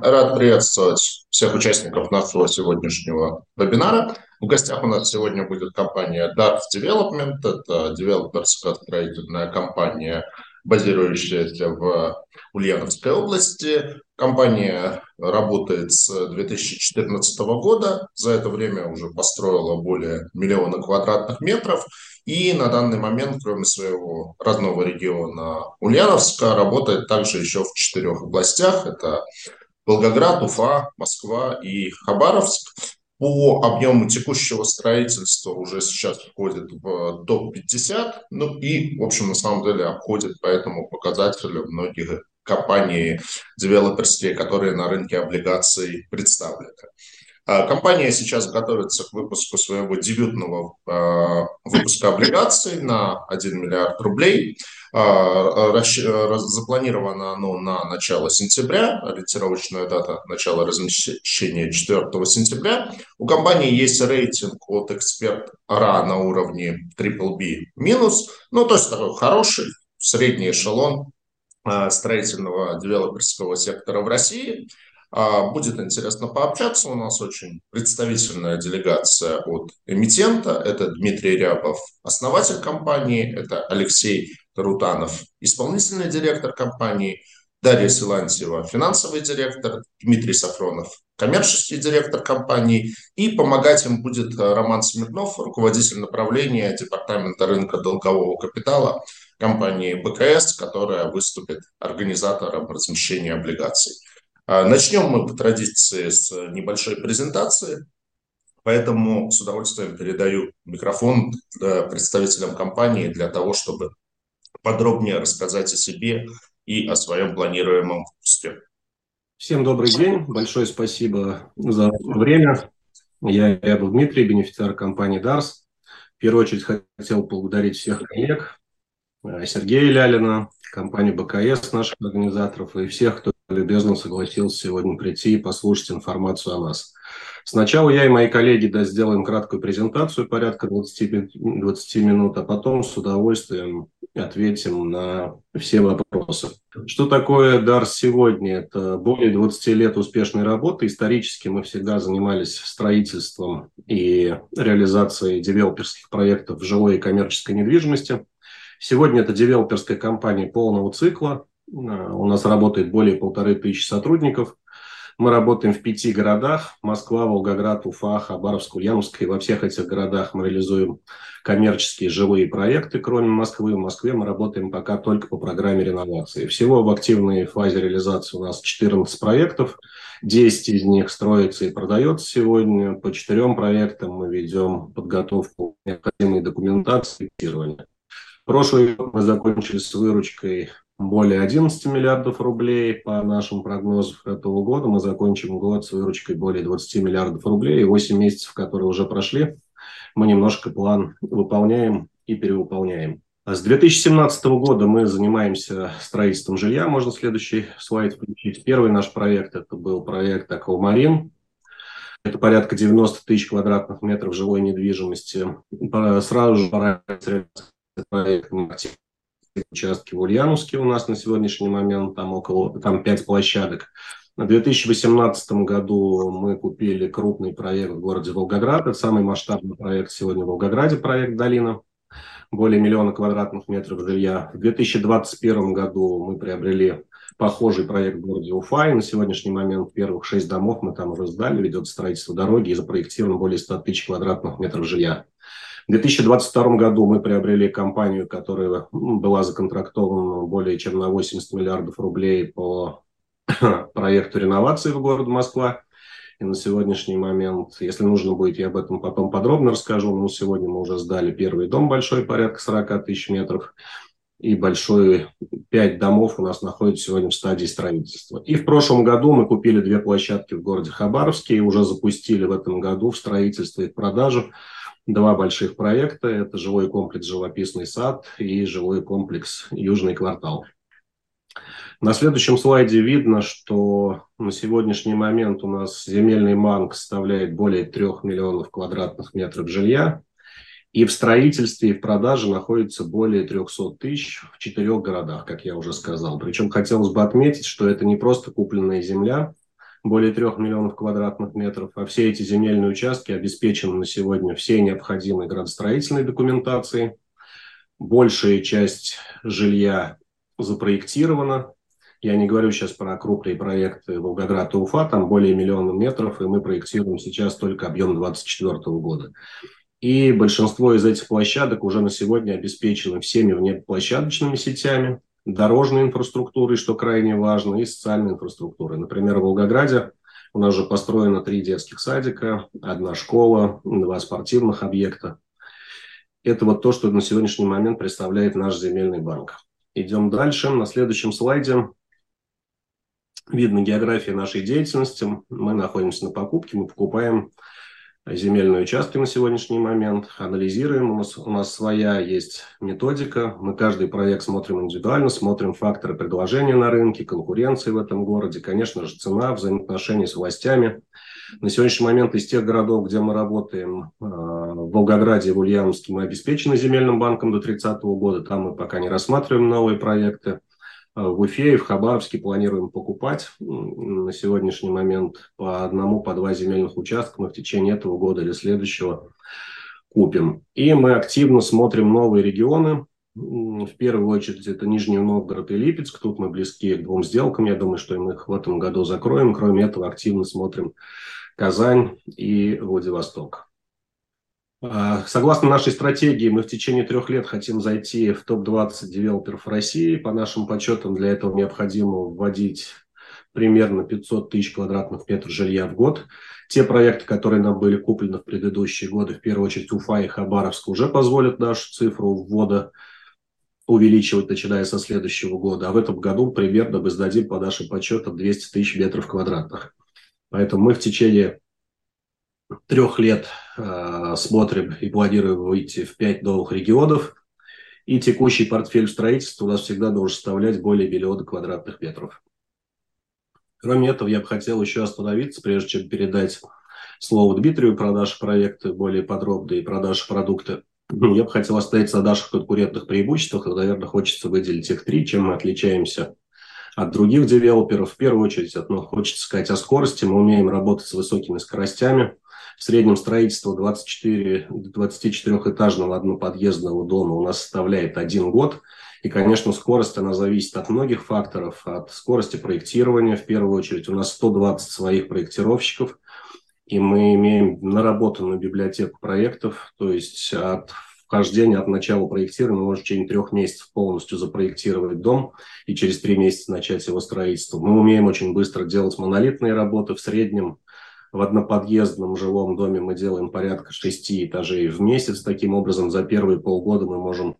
Рад приветствовать всех участников нашего сегодняшнего вебинара. В гостях у нас сегодня будет компания Dart Development. Это девелоперско-строительная компания, базирующаяся в Ульяновской области. Компания работает с 2014 года. За это время уже построила более миллиона квадратных метров. И на данный момент, кроме своего родного региона Ульяновска, работает также еще в четырех областях. Это Волгоград, Уфа, Москва и Хабаровск. По объему текущего строительства уже сейчас входит в топ-50. Ну и, в общем, на самом деле обходит по этому показателю многие компании девелоперские, которые на рынке облигаций представлены. А, компания сейчас готовится к выпуску своего дебютного а, выпуска облигаций на 1 миллиард рублей. А, запланировано оно на начало сентября, ориентировочная дата начала размещения 4 сентября. У компании есть рейтинг от эксперт РА на уровне BBB-, ну то есть такой хороший средний эшелон строительного девелоперского сектора в России – будет интересно пообщаться. У нас очень представительная делегация от эмитента. Это Дмитрий Рябов, основатель компании. Это Алексей Тарутанов, исполнительный директор компании. Дарья Силантьева, финансовый директор. Дмитрий Сафронов, коммерческий директор компании. И помогать им будет Роман Смирнов, руководитель направления Департамента рынка долгового капитала компании БКС, которая выступит организатором размещения облигаций. А, начнем мы по традиции с небольшой презентации, поэтому с удовольствием передаю микрофон представителям компании для того, чтобы подробнее рассказать о себе и о своем планируемом выпуске. Всем добрый день, большое спасибо за время. Я Рябов Дмитрий, бенефициар компании DARS. В первую очередь хотел поблагодарить всех коллег, э, Сергея Лялина, компанию БКС, наших организаторов и всех, кто любезно согласился сегодня прийти и послушать информацию о нас. Сначала я и мои коллеги да, сделаем краткую презентацию, порядка 20, 20 минут, а потом с удовольствием ответим на все вопросы. Что такое DARS сегодня? Это более 20 лет успешной работы. Исторически мы всегда занимались строительством и реализацией девелоперских проектов в жилой и коммерческой недвижимости. Сегодня это девелоперская компания полного цикла, у нас работает более полторы тысячи сотрудников. Мы работаем в пяти городах. Москва, Волгоград, Уфа, Хабаровск, Ульяновск. И во всех этих городах мы реализуем коммерческие жилые проекты, кроме Москвы. В Москве мы работаем пока только по программе реновации. Всего в активной фазе реализации у нас 14 проектов. 10 из них строится и продается сегодня. По четырем проектам мы ведем подготовку необходимой документации и Прошлый год мы закончили с выручкой более 11 миллиардов рублей по нашим прогнозам этого года. Мы закончим год с выручкой более 20 миллиардов рублей. И 8 месяцев, которые уже прошли, мы немножко план выполняем и перевыполняем. С 2017 года мы занимаемся строительством жилья. Можно следующий слайд включить. Первый наш проект – это был проект «Аквамарин». Это порядка 90 тысяч квадратных метров жилой недвижимости. Сразу же проект участки в Ульяновске у нас на сегодняшний момент, там около там 5 площадок. В 2018 году мы купили крупный проект в городе Волгоград. Это самый масштабный проект сегодня в Волгограде, проект «Долина». Более миллиона квадратных метров жилья. В 2021 году мы приобрели похожий проект в городе Уфа. И на сегодняшний момент первых шесть домов мы там уже сдали. Ведет строительство дороги и запроектировано более 100 тысяч квадратных метров жилья. В 2022 году мы приобрели компанию, которая была законтрактована более чем на 80 миллиардов рублей по проекту реновации в городе Москва. И на сегодняшний момент, если нужно будет, я об этом потом подробно расскажу. Но сегодня мы уже сдали первый дом большой, порядка 40 тысяч метров. И большой, пять домов у нас находятся сегодня в стадии строительства. И в прошлом году мы купили две площадки в городе Хабаровске и уже запустили в этом году в строительство и в продажу два больших проекта. Это жилой комплекс «Живописный сад» и жилой комплекс «Южный квартал». На следующем слайде видно, что на сегодняшний момент у нас земельный манг составляет более трех миллионов квадратных метров жилья. И в строительстве и в продаже находится более 300 тысяч в четырех городах, как я уже сказал. Причем хотелось бы отметить, что это не просто купленная земля, более 3 миллионов квадратных метров, а все эти земельные участки обеспечены на сегодня всей необходимой градостроительной документацией. Большая часть жилья запроектирована. Я не говорю сейчас про крупные проекты Волгоград и Уфа, там более миллиона метров, и мы проектируем сейчас только объем 2024 года. И большинство из этих площадок уже на сегодня обеспечены всеми внеплощадочными сетями, дорожной инфраструктурой, что крайне важно, и социальной инфраструктурой. Например, в Волгограде у нас же построено три детских садика, одна школа, два спортивных объекта. Это вот то, что на сегодняшний момент представляет наш земельный банк. Идем дальше. На следующем слайде видно география нашей деятельности. Мы находимся на покупке, мы покупаем земельные участки на сегодняшний момент, анализируем. У нас, у нас своя есть методика. Мы каждый проект смотрим индивидуально, смотрим факторы предложения на рынке, конкуренции в этом городе, конечно же, цена, взаимоотношения с властями. На сегодняшний момент из тех городов, где мы работаем, э, в Волгограде и в Ульяновске мы обеспечены земельным банком до 30 года. Там мы пока не рассматриваем новые проекты. Э, в Уфе и в Хабаровске планируем покупать на сегодняшний момент по одному, по два земельных участка мы в течение этого года или следующего купим. И мы активно смотрим новые регионы. В первую очередь это Нижний Новгород и Липецк. Тут мы близки к двум сделкам. Я думаю, что мы их в этом году закроем. Кроме этого, активно смотрим Казань и Владивосток. А, согласно нашей стратегии, мы в течение трех лет хотим зайти в топ-20 девелоперов России. По нашим подсчетам, для этого необходимо вводить примерно 500 тысяч квадратных метров жилья в год. Те проекты, которые нам были куплены в предыдущие годы, в первую очередь Уфа и Хабаровск, уже позволят нашу цифру ввода увеличивать, начиная со следующего года. А в этом году примерно мы сдадим по нашим подсчетам 200 тысяч метров квадратных. Поэтому мы в течение трех лет э, смотрим и планируем выйти в пять новых регионов. И текущий портфель строительства у нас всегда должен составлять более миллиона квадратных метров. Кроме этого, я бы хотел еще остановиться, прежде чем передать слово Дмитрию про наши проекты более подробные, про наши продукты. Я бы хотел остановиться на наших конкурентных преимуществах. И, наверное, хочется выделить их три, чем мы отличаемся от других девелоперов. В первую очередь, ну, хочется сказать о скорости. Мы умеем работать с высокими скоростями. В среднем строительство 24, 24-этажного одноподъездного дома у нас составляет один год. И, конечно, скорость, она зависит от многих факторов, от скорости проектирования. В первую очередь у нас 120 своих проектировщиков, и мы имеем наработанную библиотеку проектов, то есть от вхождения, от начала проектирования мы можем в течение трех месяцев полностью запроектировать дом и через три месяца начать его строительство. Мы умеем очень быстро делать монолитные работы. В среднем в одноподъездном жилом доме мы делаем порядка шести этажей в месяц. Таким образом, за первые полгода мы можем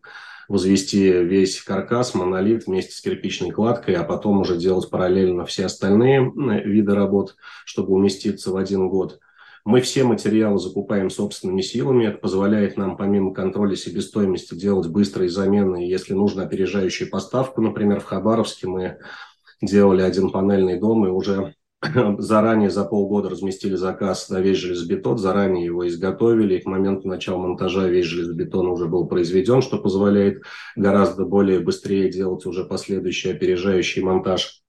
возвести весь каркас, монолит вместе с кирпичной кладкой, а потом уже делать параллельно все остальные виды работ, чтобы уместиться в один год. Мы все материалы закупаем собственными силами. Это позволяет нам, помимо контроля себестоимости, делать быстрые замены. Если нужно опережающую поставку, например, в Хабаровске мы делали один панельный дом и уже заранее за полгода разместили заказ на весь железобетон, заранее его изготовили, и к моменту начала монтажа весь железобетон уже был произведен, что позволяет гораздо более быстрее делать уже последующий опережающий монтаж.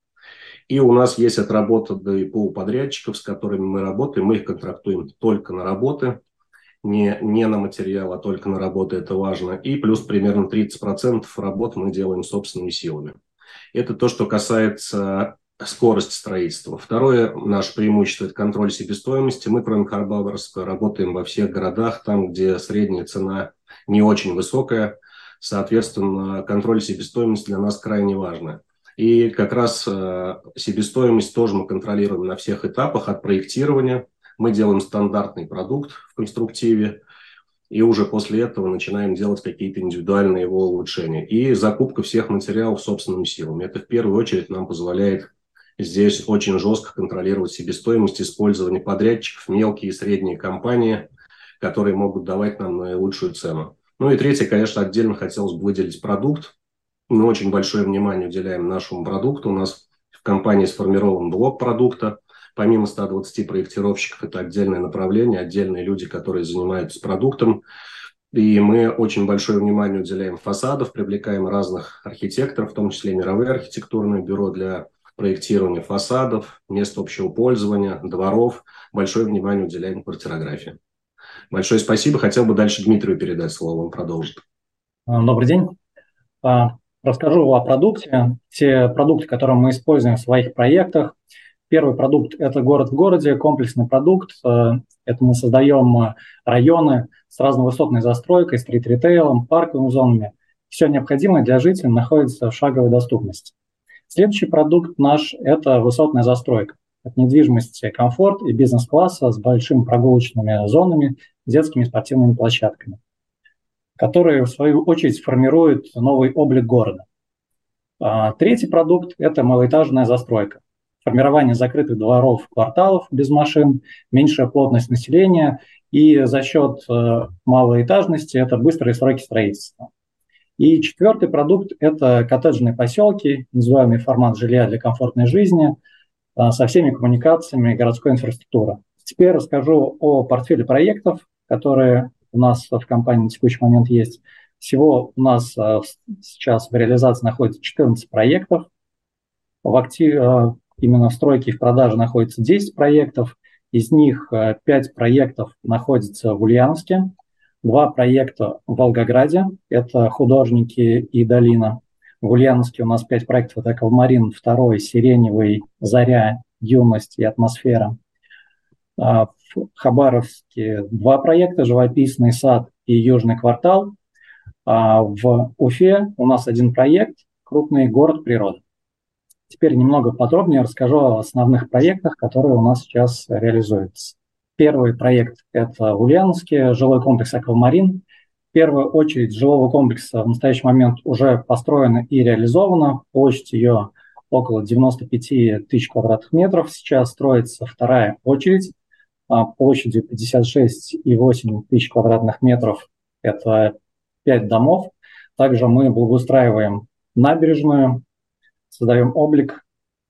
И у нас есть отработанные пол подрядчиков, с которыми мы работаем. Мы их контрактуем только на работы, не, не на материал, а только на работы, это важно. И плюс примерно 30% работ мы делаем собственными силами. Это то, что касается скорость строительства. Второе наше преимущество – это контроль себестоимости. Мы, кроме Харбабарска, работаем во всех городах, там, где средняя цена не очень высокая. Соответственно, контроль себестоимости для нас крайне важно. И как раз э, себестоимость тоже мы контролируем на всех этапах от проектирования. Мы делаем стандартный продукт в конструктиве, и уже после этого начинаем делать какие-то индивидуальные его улучшения. И закупка всех материалов собственными силами. Это в первую очередь нам позволяет Здесь очень жестко контролировать себестоимость использования подрядчиков, мелкие и средние компании, которые могут давать нам наилучшую цену. Ну и третье, конечно, отдельно хотелось бы выделить продукт. Мы очень большое внимание уделяем нашему продукту. У нас в компании сформирован блок продукта. Помимо 120 проектировщиков, это отдельное направление, отдельные люди, которые занимаются продуктом. И мы очень большое внимание уделяем фасадов, привлекаем разных архитекторов, в том числе мировые архитектурные бюро для проектирования фасадов, мест общего пользования, дворов. Большое внимание уделяем квартирографии. Большое спасибо. Хотел бы дальше Дмитрию передать слово, он продолжит. А, добрый день. А, расскажу о продукте. Те продукты, которые мы используем в своих проектах. Первый продукт – это город в городе, комплексный продукт. А, это мы создаем районы с разновысотной застройкой, стрит-ритейлом, парковыми зонами. Все необходимое для жителей находится в шаговой доступности. Следующий продукт наш – это высотная застройка. Это недвижимость комфорт и бизнес-класса с большими прогулочными зонами, детскими спортивными площадками, которые, в свою очередь, формируют новый облик города. А, третий продукт – это малоэтажная застройка. Формирование закрытых дворов, кварталов без машин, меньшая плотность населения и за счет э, малоэтажности – это быстрые сроки строительства. И четвертый продукт – это коттеджные поселки, называемый формат жилья для комфортной жизни – а, со всеми коммуникациями городской инфраструктуры. Теперь расскажу о портфеле проектов, которые у нас в компании на текущий момент есть. Всего у нас а, сейчас в реализации находится 14 проектов. В актив, а, именно в стройке и в продаже находится 10 проектов. Из них 5 проектов находятся в Ульяновске, два проекта в Волгограде, это художники и долина, в Ульяновске у нас пять проектов. Это Калмарин, второй, Сиреневый, Заря, Юность и Атмосфера. А, в Хабаровске два проекта, Живописный сад и Южный квартал. А в Уфе у нас один проект, крупный город природы. Теперь немного подробнее расскажу о основных проектах, которые у нас сейчас реализуются. Первый проект – это в Ульяновске, жилой комплекс «Аквамарин» первую очередь жилого комплекса в настоящий момент уже построена и реализована. Площадь ее около 95 тысяч квадратных метров. Сейчас строится вторая очередь а, площадью 56,8 тысяч квадратных метров. Это 5 домов. Также мы благоустраиваем набережную, создаем облик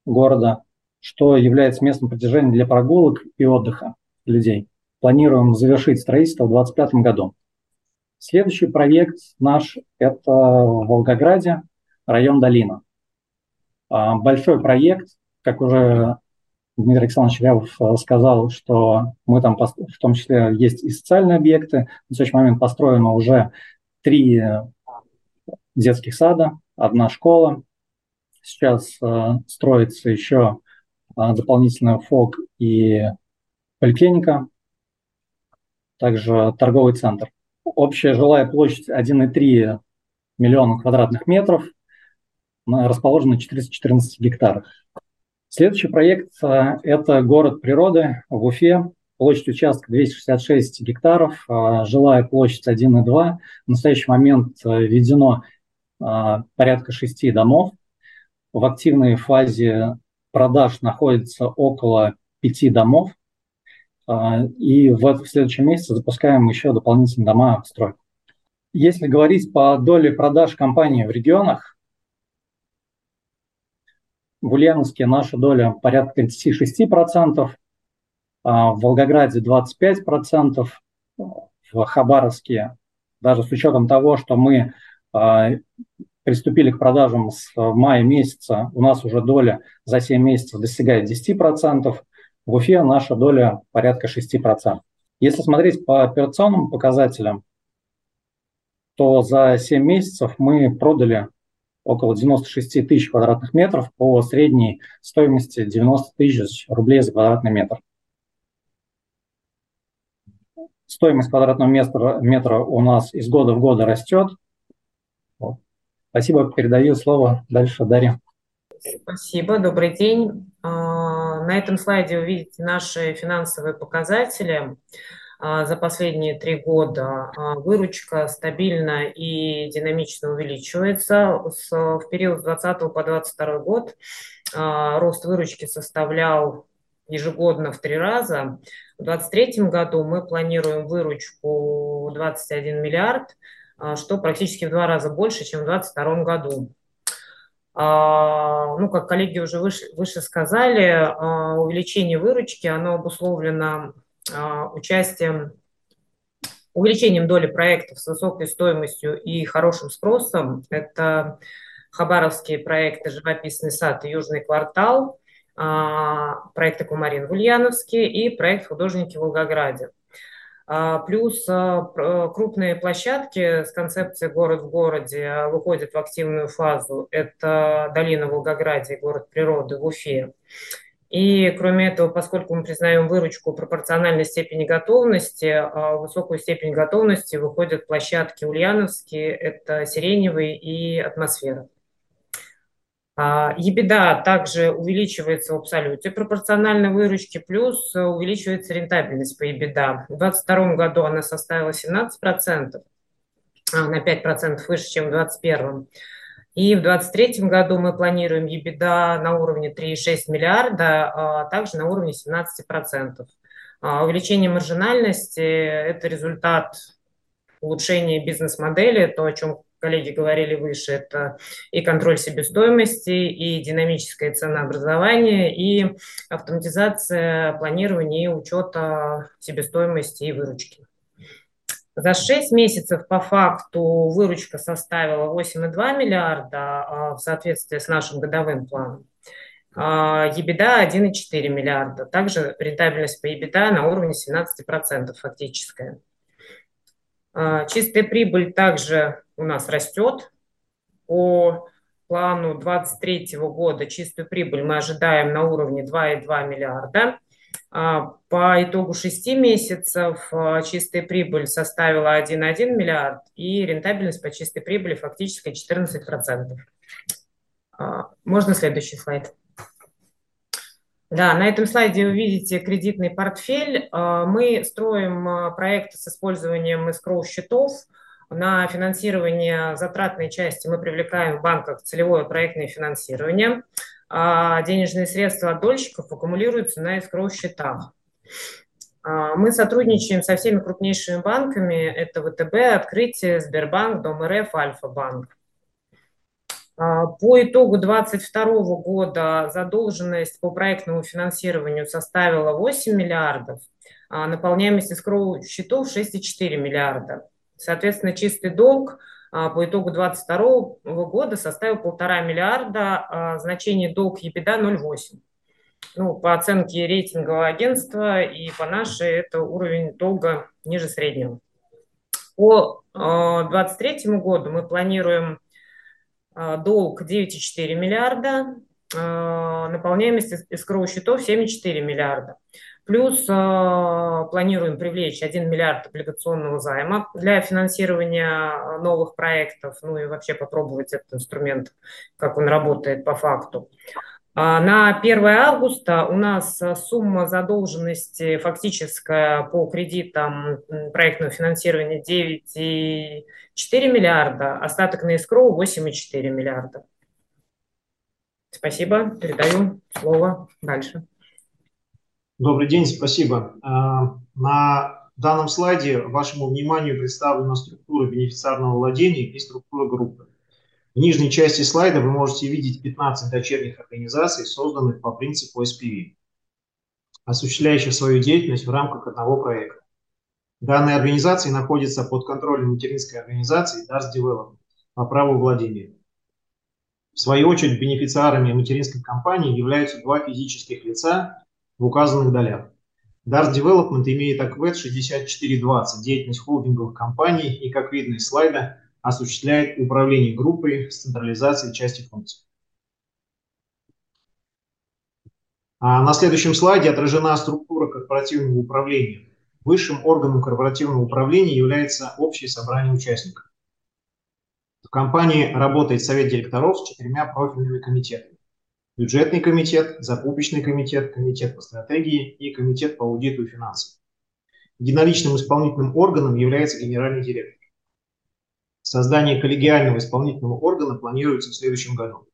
города, что является местом притяжения для прогулок и отдыха людей. Планируем завершить строительство в 2025 году. Следующий проект наш – это в Волгограде, район Долина. А, большой проект, как уже Дмитрий Александрович Рябов э, сказал, что мы там, в том числе, есть и социальные объекты. На следующий момент построено уже три детских сада, одна школа. Сейчас э, строится еще э, дополнительный ФОК и поликлиника, также торговый центр. Общая жилая площадь 1,3 миллиона квадратных метров, расположена на 414 гектарах. Следующий проект э, – это город природы в Уфе. Площадь участка 266 гектаров, э, жилая площадь 1,2. В настоящий момент э, введено порядка шести домов. В активной фазе продаж находится около пяти домов. А, и в, в следующем месяце запускаем еще дополнительные дома в строй. Если говорить по доле продаж компании в регионах, в Ульяновске наша доля порядка 36%, а в Волгограде 25%, в Хабаровске, даже с учетом того, что мы а, приступили к продажам с мая месяца, у нас уже доля за 7 месяцев достигает 10%, в Уфе наша доля порядка 6%. Если смотреть по операционным показателям, то за 7 месяцев мы продали около 96 тысяч квадратных метров по средней стоимости 90 тысяч рублей за квадратный метр. Стоимость квадратного метра, метра у нас из года в год растет. Вот. Спасибо, передаю слово дальше Дарье. Спасибо, добрый день. А, на этом слайде вы видите наши финансовые показатели а, за последние три года. А, выручка стабильно и динамично увеличивается. В период с 2020 по 2022 год рост выручки составлял ежегодно в три раза. В 2023 году мы планируем выручку 21 миллиард, что практически в два раза больше, чем в 2022 году. А, ну, как коллеги уже выше, выше сказали, а, увеличение выручки, оно обусловлено а, участием, увеличением доли проектов с высокой стоимостью и хорошим спросом. Это хабаровские проекты «Живописный сад» и «Южный квартал», проект «Аквамарин» в Ульяновске и проект «Художники в Волгограде». Плюс крупные площадки с концепцией «Город в городе» выходят в активную фазу. Это долина в Волгограде, город природы в Уфе. И кроме этого, поскольку мы признаем выручку пропорциональной степени готовности, а высокую степень готовности выходят площадки ульяновские, это Сиреневый и Атмосфера. А, ебеда также увеличивается в абсолюте пропорционально выручке, плюс увеличивается рентабельность по ебеда. В 2022 году она составила 17%, а, на 5% выше, чем в 2021. И в 2023 году мы планируем EBITDA на уровне 3,6 миллиарда, а также на уровне 17%. А увеличение маржинальности – это результат улучшения бизнес-модели, то, о чем коллеги говорили выше, это и контроль себестоимости, и динамическое ценообразование, и автоматизация планирования и учета себестоимости и выручки. За 6 месяцев по факту выручка составила 8,2 миллиарда а, в соответствии с нашим годовым планом. EBITDA 1,4 миллиарда. Также рентабельность по EBITDA на уровне 17% фактическая. А, чистая прибыль также у нас растет. По плану 2023 года чистую прибыль мы ожидаем на уровне 2,2 миллиарда. А, по итогу 6 месяцев а, чистая прибыль составила 1,1 миллиард и рентабельность по чистой прибыли фактически 14%. А, можно следующий слайд? Да, на этом слайде вы видите кредитный портфель. Мы строим проекты с использованием эскроу-счетов. На финансирование затратной части мы привлекаем в банках целевое проектное финансирование а денежные средства от дольщиков аккумулируются на. А, мы сотрудничаем со всеми крупнейшими банками. Это ВТБ, Открытие, Сбербанк, Дом РФ, Альфа-банк. А, по итогу 2022 года задолженность по проектному финансированию составила 8 миллиардов, а наполняемость эскроу счетов 6,4 миллиарда. Соответственно, чистый долг а, по итогу 2022 года составил полтора миллиарда, а значение долг ебеда 0,8. Ну, по оценке рейтингового агентства и по нашей это уровень долга ниже среднего. По 2023 а, году мы планируем долг 9,4 миллиарда, наполняемость эскроу счетов 7,4 миллиарда. Плюс э, планируем привлечь 1 миллиард облигационного займа для финансирования новых проектов, ну и вообще попробовать этот инструмент, как он работает по факту. А на 1 августа у нас сумма задолженности фактическая по кредитам проектного финансирования 9,4 миллиарда, остаток на эскроу 8,4 миллиарда. Спасибо, передаю слово дальше. Добрый день, спасибо. А, на данном слайде вашему вниманию представлена структура бенефициарного владения и структура группы. В нижней части слайда вы можете видеть 15 дочерних организаций, созданных по принципу SPV, осуществляющих свою деятельность в рамках одного проекта. Данные организации находятся под контролем материнской организации DARS Development по праву владения. В свою очередь, бенефициарами материнской компании являются два физических лица в указанных долях. DARS Development имеет АКВЭД 6420, деятельность холдинговых компаний и, как видно из слайда, осуществляет управление группой с централизацией части функций. А на следующем слайде отражена структура корпоративного управления. Высшим органом корпоративного управления является общее собрание участников. В компании работает совет директоров с четырьмя профильными комитетами бюджетный комитет, закупочный комитет, комитет по стратегии и комитет по аудиту и финансам. Единоличным исполнительным органом является генеральный директор. Создание коллегиального исполнительного органа планируется в следующем году.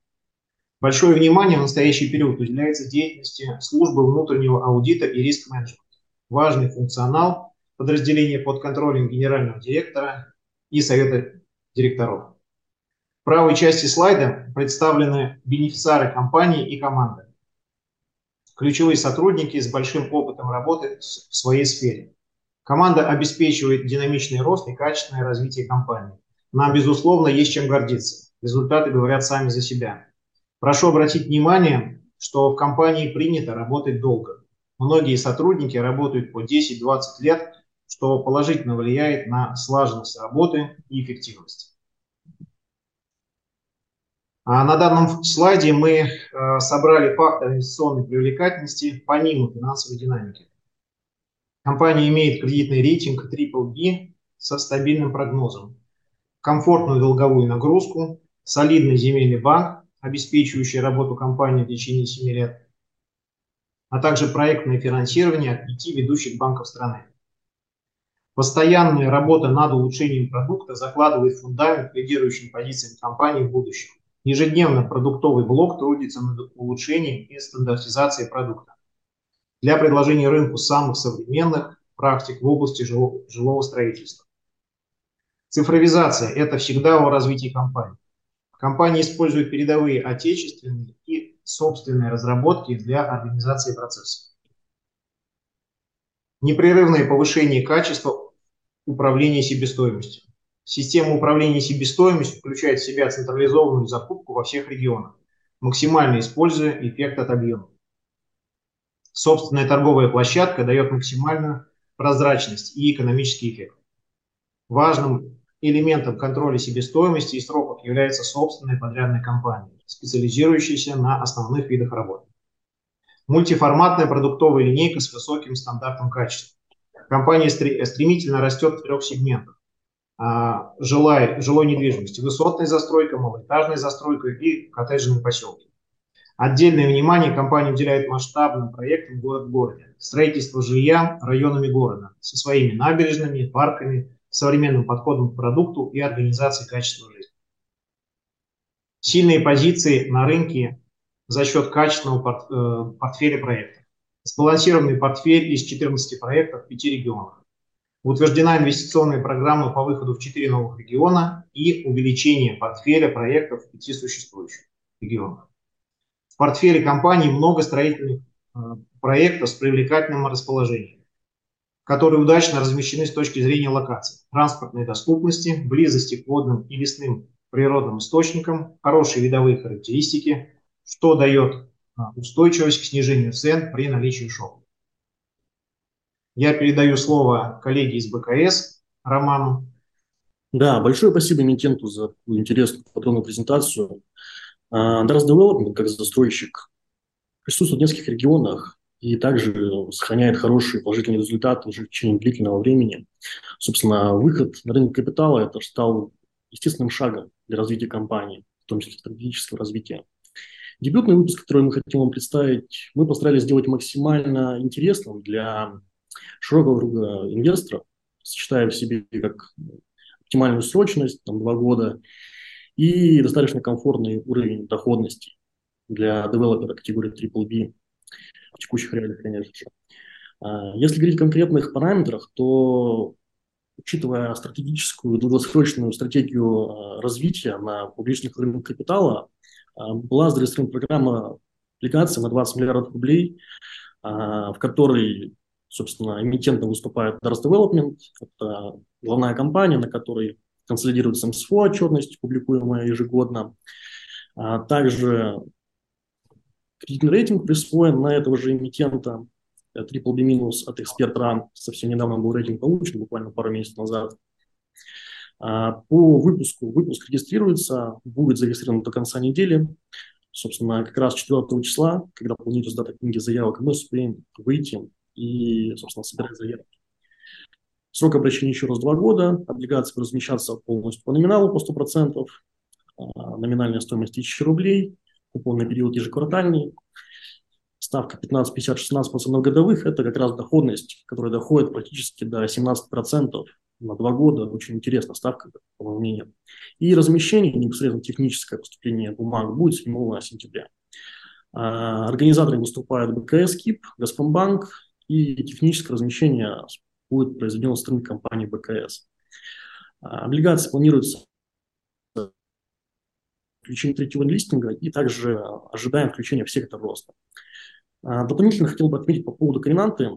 Большое внимание в настоящий период уделяется деятельности службы внутреннего аудита и риск-менеджмента. Важный функционал подразделения под контролем генерального директора и совета директоров правой части слайда представлены бенефициары компании и команды. Ключевые сотрудники с большим опытом работы в своей сфере. Команда обеспечивает динамичный рост и качественное развитие компании. Нам, безусловно, есть чем гордиться. результаты говорят сами за себя. Прошу обратить внимание, что в компании принято работать долго. Многие сотрудники работают по 10-20 лет, что положительно влияет на слаженность работы и эффективность. А на данном слайде мы э, собрали факторы инвестиционной привлекательности помимо финансовой динамики. Компания имеет кредитный рейтинг BBB со стабильным прогнозом, комфортную долговую нагрузку, солидный земельный банк, обеспечивающий работу компании в течение 7 лет, а также проектное финансирование от пяти ведущих банков страны. Постоянная работа над улучшением продукта закладывает фундамент лидирующим позициям компании в будущем. Ежедневно продуктовый блок трудится над улучшением и стандартизацией продукта для предложения рынку самых современных практик в области жилого, строительства. Цифровизация – это всегда о развитии компании. Компания использует передовые отечественные и собственные разработки для организации процесса. Непрерывное повышение качества управления себестоимостью. Система управления себестоимостью включает в себя централизованную закупку во всех регионах, максимально используя эффект от объема. Собственная торговая площадка дает максимальную прозрачность и экономический эффект. Важным элементом контроля себестоимости и сроков является собственная подрядная компания, специализирующаяся на основных видах работы. Мультиформатная продуктовая линейка с высоким стандартом качества. Компания стремительно растет в трех сегментах а, жилой, жилой недвижимости, высотная застройка, малоэтажная застройка и коттеджные поселки. Отдельное внимание компания уделяет масштабным проектам город в городе. Строительство жилья районами города со своими набережными, парками, современным подходом к продукту и организацией качества жизни. Сильные позиции на рынке за счет качественного э, портфеля проектов. Сбалансированный портфель из 14 проектов в 5 регионах. Утверждена инвестиционная программа по выходу в четыре новых региона и увеличение портфеля проектов в пяти существующих регионах. В портфеле компании много строительных э, проектов с привлекательным расположением, которые удачно размещены с точки зрения локации, транспортной доступности, близости к водным и лесным природным источникам, хорошие видовые характеристики, что дает э, устойчивость к снижению цен при наличии шока. Я передаю слово коллеге из БКС Роману. Да, большое спасибо эмитенту за такую интересную подробную презентацию. Dars а, Development, как застройщик, присутствует в нескольких регионах и также сохраняет хорошие положительные результаты уже в течение длительного времени. Собственно, выход на рынок капитала – это стал естественным шагом для развития компании, в том числе стратегического развития. Дебютный выпуск, который мы хотим вам представить, мы постарались сделать максимально интересным для широкого круга инвесторов, сочетая в себе как оптимальную срочность, там, два года, и достаточно комфортный уровень доходности для девелопера категории BBB в текущих реалиях, конечно же. А, если говорить о конкретных параметрах, то учитывая стратегическую долгосрочную стратегию а, развития на публичных рынках капитала, а, была зарегистрирована программа облигаций на 20 миллиардов рублей, в которой Собственно, эмитентом выступает Dars Development, это главная компания, на которой консолидируется МСФО отчетность, публикуемая ежегодно. Также кредитный рейтинг присвоен на этого же эмитента BBB минус от эксперт ран. Совсем недавно был рейтинг получен, буквально пару месяцев назад. А, по выпуску, выпуск регистрируется, будет зарегистрирован до конца недели. Собственно, как раз 4 числа, когда планируется дата книги заявок, мы успеем выйти и, собственно, собирать заявки. Срок обращения еще раз два года, облигации будут размещаться полностью по номиналу по 100%, а, номинальная стоимость 1000 рублей, купонный период ежеквартальный, ставка 15, 50, 16% на годовых – это как раз доходность, которая доходит практически до 17% на два года. Очень интересная ставка, по моему мнению. И размещение, непосредственно техническое поступление бумаг будет 7 сентября. А, организаторами выступают БКС КИП, Газпромбанк, и техническое размещение будет произведено со стороны компании БКС. А, облигации планируются включение третьего листинга и также ожидаем включения в сектор роста. А, дополнительно хотел бы отметить по поводу комбинанты.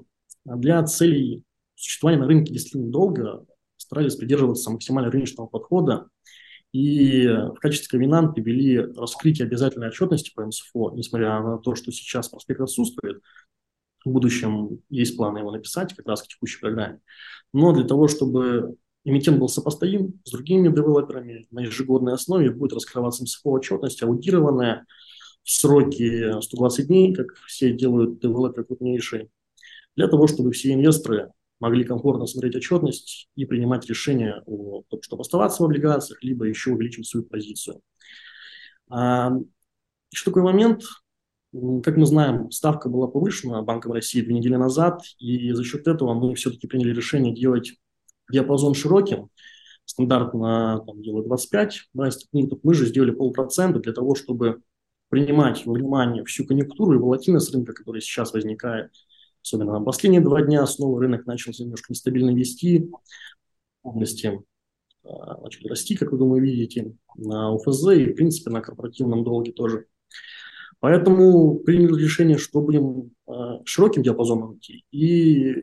Для целей существования на рынке действительно долго старались придерживаться максимально рыночного подхода И в качестве комбинанта ввели раскрытие обязательной отчетности по МСФО, несмотря на то, что сейчас проспект отсутствует. В будущем есть планы его написать как раз к текущей программе. Но для того, чтобы эмитент был сопоставим с другими девелоперами, на ежегодной основе будет раскрываться МСФО отчетность, аудированная в сроки 120 дней, как все делают девелоперы крупнейшие, для того, чтобы все инвесторы могли комфортно смотреть отчетность и принимать решение о том, чтобы оставаться в облигациях, либо еще увеличить свою позицию. А, еще такой момент, как мы знаем, ставка была повышена Банком России две недели назад, и за счет этого мы все-таки приняли решение делать диапазон широким, стандартно там, делают 25 пунктов, мы же сделали полпроцента для того, чтобы принимать во внимание всю конъюнктуру и волатильность рынка, которая сейчас возникает, особенно на последние два дня, снова рынок начал немножко нестабильно вести, области а, начали расти, как вы, думаю, видите, на УФЗ и, в принципе, на корпоративном долге тоже. Поэтому приняли решение, что будем э, широким диапазоном идти и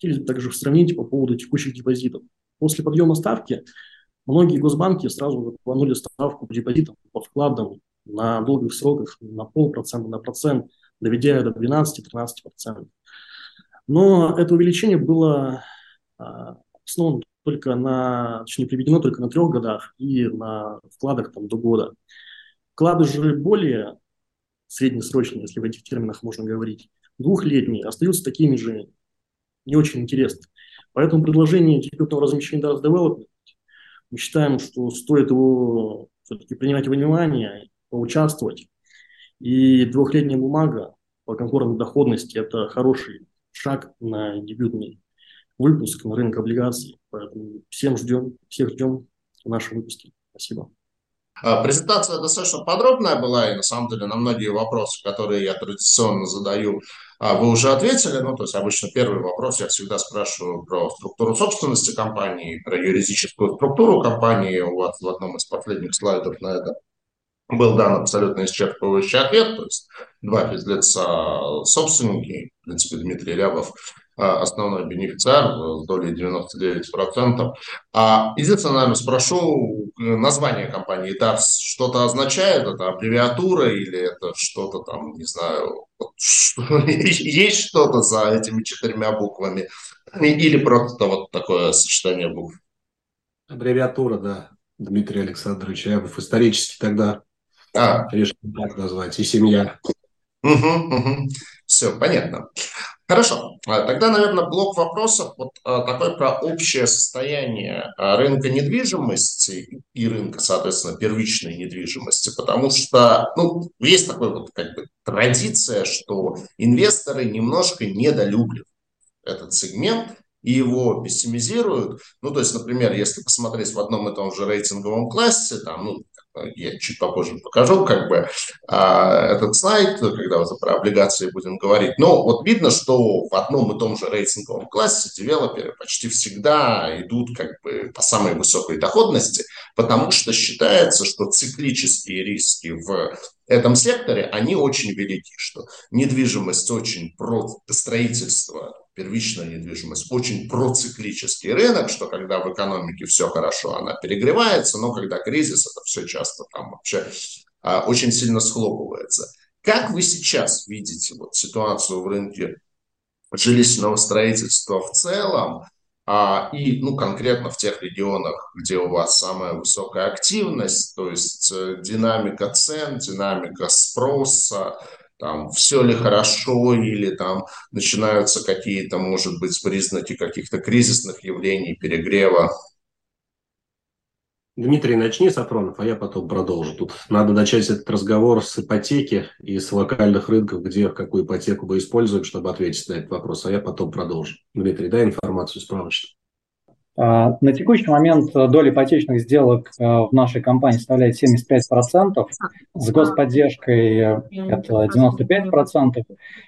хотели также сравнить по поводу текущих депозитов. После подъема ставки многие госбанки сразу рванули ставку по депозитам, по вкладам на долгих сроках на полпроцента, на процент, доведя до 12-13%. Но это увеличение было а, основано только на, точнее, приведено только на трех годах и на вкладах там, до года. Вклады же более среднесрочные, если в этих терминах можно говорить, двухлетние, остаются такими же не очень интересны. Поэтому предложение дебютного размещения Dars Development, мы считаем, что стоит его все-таки принять во внимание, поучаствовать. И двухлетняя бумага по конкурентной доходности – это хороший шаг на дебютный выпуск на рынок облигаций. Поэтому всем ждем, всех ждем в нашем выпуске. Спасибо. А, презентация достаточно подробная была, и на самом деле на многие вопросы, которые я традиционно задаю, а, вы уже ответили. Ну, то есть обычно первый вопрос я всегда спрашиваю про структуру собственности компании, про юридическую структуру компании. У вас в одном из последних слайдов на это был дан абсолютно исчерпывающий ответ, то есть два физлица собственники, в принципе, Дмитрий Рябов, а, основной бенефициар с долей 99%. А единственное, наверное, спрошу, название компании DARS что-то означает? Это аббревиатура или это что-то там, не знаю, есть что-то за этими четырьмя буквами? Или просто вот такое сочетание букв? Аббревиатура, да. Дмитрий Александрович Рябов. Исторически тогда а. решил так назвать. И семья. Угу, угу. Все, понятно. Хорошо. А, тогда, наверное, блок вопросов вот а, такой про общее состояние а, рынка недвижимости и рынка, соответственно, первичной недвижимости, потому что ну, есть такой вот как бы традиция, что инвесторы немножко недолюбливают этот сегмент, и его пессимизируют. Ну, то есть, например, если посмотреть в одном и том же рейтинговом классе, там, ну, я чуть попозже покажу, как бы а, этот слайд, когда уже про облигации будем говорить. Но вот видно, что в одном и том же рейтинговом классе девелоперы почти всегда идут как бы по самой высокой доходности, потому что считается, что циклические риски в этом секторе, они очень велики, что недвижимость очень строительство первичная недвижимость очень проциклический рынок, что когда в экономике все хорошо, она перегревается, но когда кризис, это все часто там вообще а, очень сильно схлопывается. Как вы сейчас видите вот ситуацию в рынке жилищного строительства в целом, а, и ну, конкретно в тех регионах, где у вас самая высокая активность, то есть э, динамика цен, динамика спроса, там, все ли хорошо, или там начинаются какие-то, может быть, признаки каких-то кризисных явлений, перегрева. Дмитрий, начни, Сафронов, а я потом продолжу. Тут надо начать этот разговор с ипотеки и с локальных рынков, где какую ипотеку мы используем, чтобы ответить на этот вопрос, а я потом продолжу. Дмитрий, дай информацию справочно. А, на текущий момент э, доля ипотечных сделок э, в нашей компании составляет 75%, с господдержкой э, это 95%,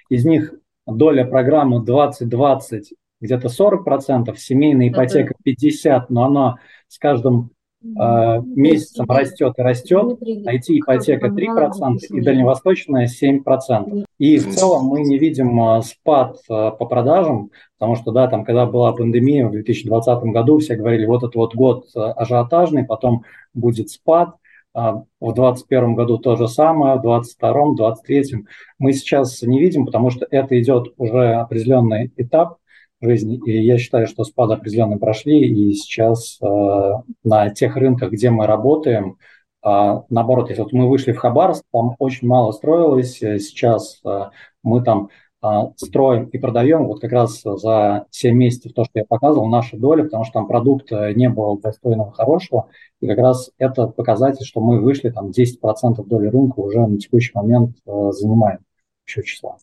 из них доля программы 2020 где-то 40%, семейная ипотека 50%, но она с каждым месяцем растет и растет, IT-ипотека 3% и дальневосточная 7%. И в целом мы не видим э, спад по продажам, потому что, да, там, когда была пандемия в 2020 году, все говорили, вот этот вот год ажиотажный, потом будет спад, в 2021 году то же самое, в 2022, 2023 мы сейчас не видим, потому что это идет уже определенный этап, жизни. И я считаю, что спады определенно прошли, и сейчас э, на тех рынках, где мы работаем, э, наоборот, если вот мы вышли в Хабаровск, там очень мало строилось, э, сейчас э, мы там э, строим и продаем вот как раз за 7 месяцев то, что я показывал, наша доля, потому что там продукт э, не был достойного, хорошего, и как раз это показатель, что мы вышли там 10% доли рынка уже на текущий момент э, занимаем еще числа.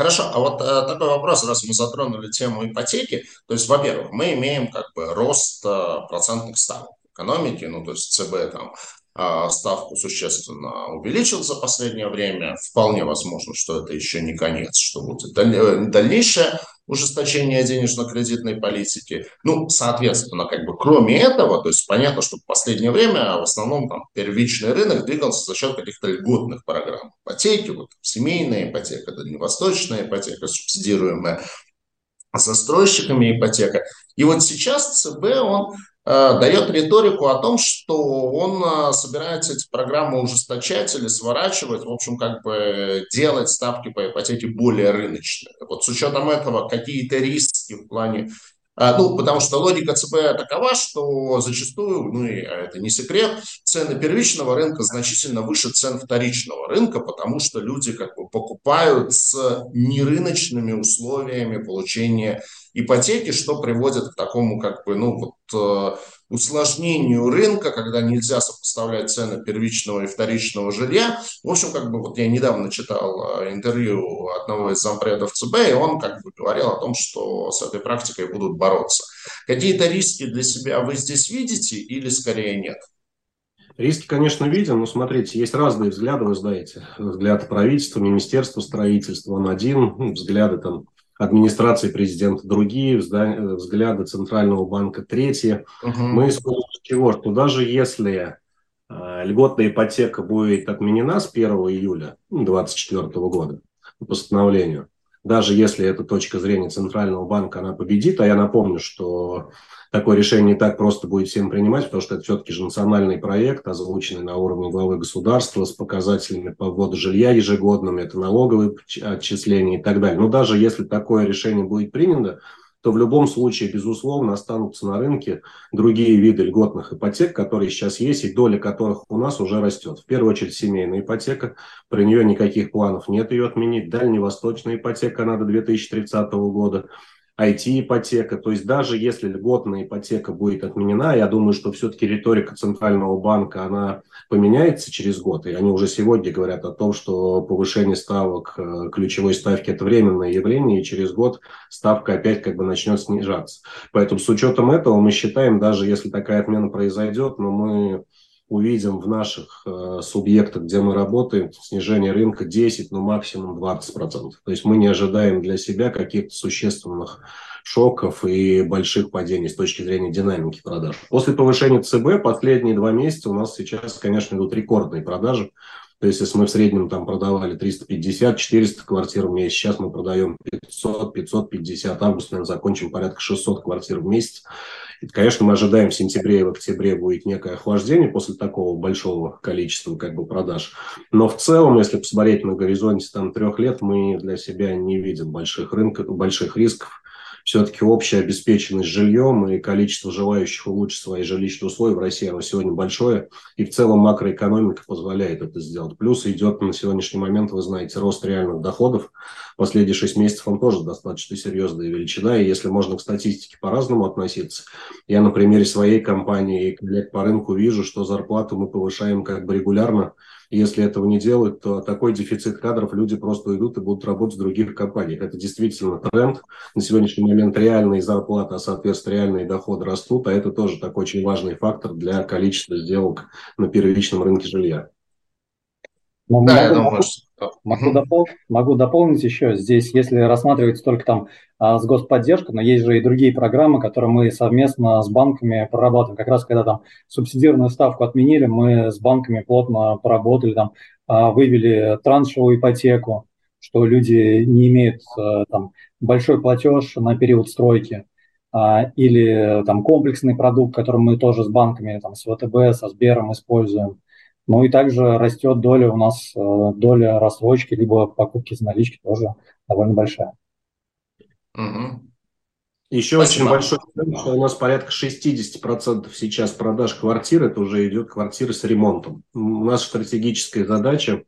Хорошо, а вот э, такой вопрос, раз мы затронули тему ипотеки, то есть, во-первых, мы имеем как бы рост э, процентных ставок в экономике, ну, то есть ЦБ там э, ставку существенно увеличил за последнее время, вполне возможно, что это еще не конец, что будет э, дальнейшее ужесточение денежно-кредитной политики. Ну, соответственно, как бы кроме этого, то есть понятно, что в последнее время в основном там первичный рынок двигался за счет каких-то льготных программ. Ипотеки, вот семейная ипотека, дальневосточная ипотека, субсидируемая застройщиками ипотека. И вот сейчас ЦБ, он дает риторику о том, что он э, собирается эти программы ужесточать или сворачивать, в общем, как бы делать ставки по ипотеке более рыночные. Вот с учетом этого какие-то риски в плане э, ну, потому что логика ЦБ такова, что зачастую, ну и это не секрет, цены первичного рынка значительно выше цен вторичного рынка, потому что люди как бы покупают с нерыночными условиями получения ипотеки, что приводит к такому как бы, ну вот э, усложнению рынка, когда нельзя сопоставлять цены первичного и вторичного жилья. В общем, как бы вот я недавно читал э, интервью одного из зампредов ЦБ, и он как бы говорил о том, что с этой практикой будут бороться. Какие-то риски для себя вы здесь видите или скорее нет? Риски, конечно, видим, но смотрите, есть разные взгляды, вы знаете. Взгляд правительства, Министерства строительства, он один, взгляды там администрации президента другие, взгляды Центрального банка третьи. Угу. Мы исходим из чего? Что даже если э, льготная ипотека будет отменена с 1 июля 2024 года по постановлению, даже если эта точка зрения Центрального банка, она победит, а я напомню, что такое решение не так просто будет всем принимать, потому что это все-таки же национальный проект, озвученный на уровне главы государства с показателями по вводу жилья ежегодными, это налоговые отчисления и так далее. Но даже если такое решение будет принято, то в любом случае, безусловно, останутся на рынке другие виды льготных ипотек, которые сейчас есть, и доля которых у нас уже растет. В первую очередь семейная ипотека, при нее никаких планов нет ее отменить. Дальневосточная ипотека, она до 2030 года. IT-ипотека. То есть даже если льготная ипотека будет отменена, я думаю, что все-таки риторика Центрального банка, она поменяется через год. И они уже сегодня говорят о том, что повышение ставок, э, ключевой ставки – это временное явление, и через год ставка опять как бы начнет снижаться. Поэтому с учетом этого мы считаем, даже если такая отмена произойдет, но мы увидим в наших э, субъектах, где мы работаем, снижение рынка 10, ну максимум 20%. То есть мы не ожидаем для себя каких-то существенных шоков и больших падений с точки зрения динамики продаж. После повышения ЦБ последние два месяца у нас сейчас, конечно, идут рекордные продажи. То есть, если мы в среднем там продавали 350-400 квартир в месяц, сейчас мы продаем 500-550, август, наверное, закончим порядка 600 квартир в месяц. Конечно, мы ожидаем в сентябре и в октябре будет некое охлаждение после такого большого количества как бы продаж. Но в целом, если посмотреть на горизонте там трех лет, мы для себя не видим больших рынков, больших рисков все-таки общая обеспеченность жильем и количество желающих улучшить свои жилищные условия в России, оно сегодня большое, и в целом макроэкономика позволяет это сделать. Плюс идет на сегодняшний момент, вы знаете, рост реальных доходов. Последние шесть месяцев он тоже достаточно серьезная величина, и если можно к статистике по-разному относиться, я на примере своей компании и коллег по рынку вижу, что зарплату мы повышаем как бы регулярно, если этого не делают, то такой дефицит кадров, люди просто уйдут и будут работать в других компаниях. Это действительно тренд. На сегодняшний момент реальные зарплаты, а соответственно реальные доходы растут, а это тоже такой очень важный фактор для количества сделок на первичном рынке жилья. Но да, я думаю, что... Могу, допол- могу дополнить еще. Здесь, если рассматривать только там а, с господдержкой, но есть же и другие программы, которые мы совместно с банками прорабатываем. Как раз когда там субсидированную ставку отменили, мы с банками плотно поработали, там а, вывели траншевую ипотеку, что люди не имеют а, там большой платеж на период стройки. А, или там комплексный продукт, который мы тоже с банками, там, с ВТБ, со Сбером используем. Ну и также растет доля у нас, э, доля рассрочки, либо покупки с налички тоже довольно большая. Угу. Еще Спасибо. очень большой что у нас порядка 60% сейчас продаж квартир, это уже идет квартиры с ремонтом. Наша стратегическая задача,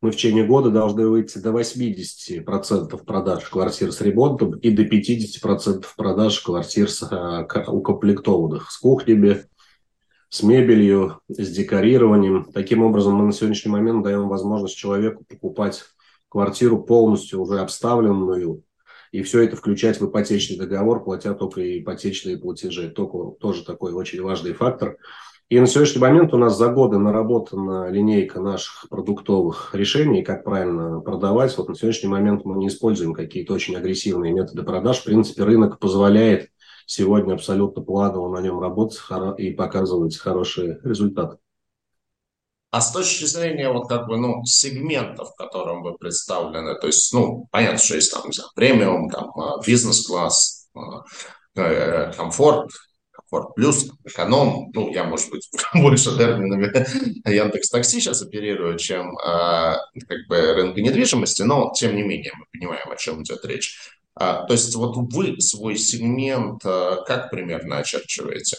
мы в течение года должны выйти до 80% продаж квартир с ремонтом и до 50% продаж квартир с, а, укомплектованных, с кухнями, с мебелью, с декорированием. Таким образом, мы на сегодняшний момент даем возможность человеку покупать квартиру полностью уже обставленную, и все это включать в ипотечный договор, платя только ипотечные платежи. Только, тоже такой очень важный фактор. И на сегодняшний момент у нас за годы наработана линейка наших продуктовых решений, как правильно продавать. Вот на сегодняшний момент мы не используем какие-то очень агрессивные методы продаж. В принципе, рынок позволяет сегодня абсолютно планово на нем работать и показывать хорошие результаты. А с точки зрения вот как бы, ну, сегментов, в котором вы представлены, то есть, ну, понятно, что есть там, знаю, премиум, там, а, бизнес-класс, а, э, комфорт, комфорт плюс, эконом, ну, я, может быть, больше терминами Яндекс Такси сейчас оперирую, чем как бы рынка недвижимости, но, тем не менее, мы понимаем, о чем идет речь. А, то есть вот вы свой сегмент а, как примерно очерчиваете?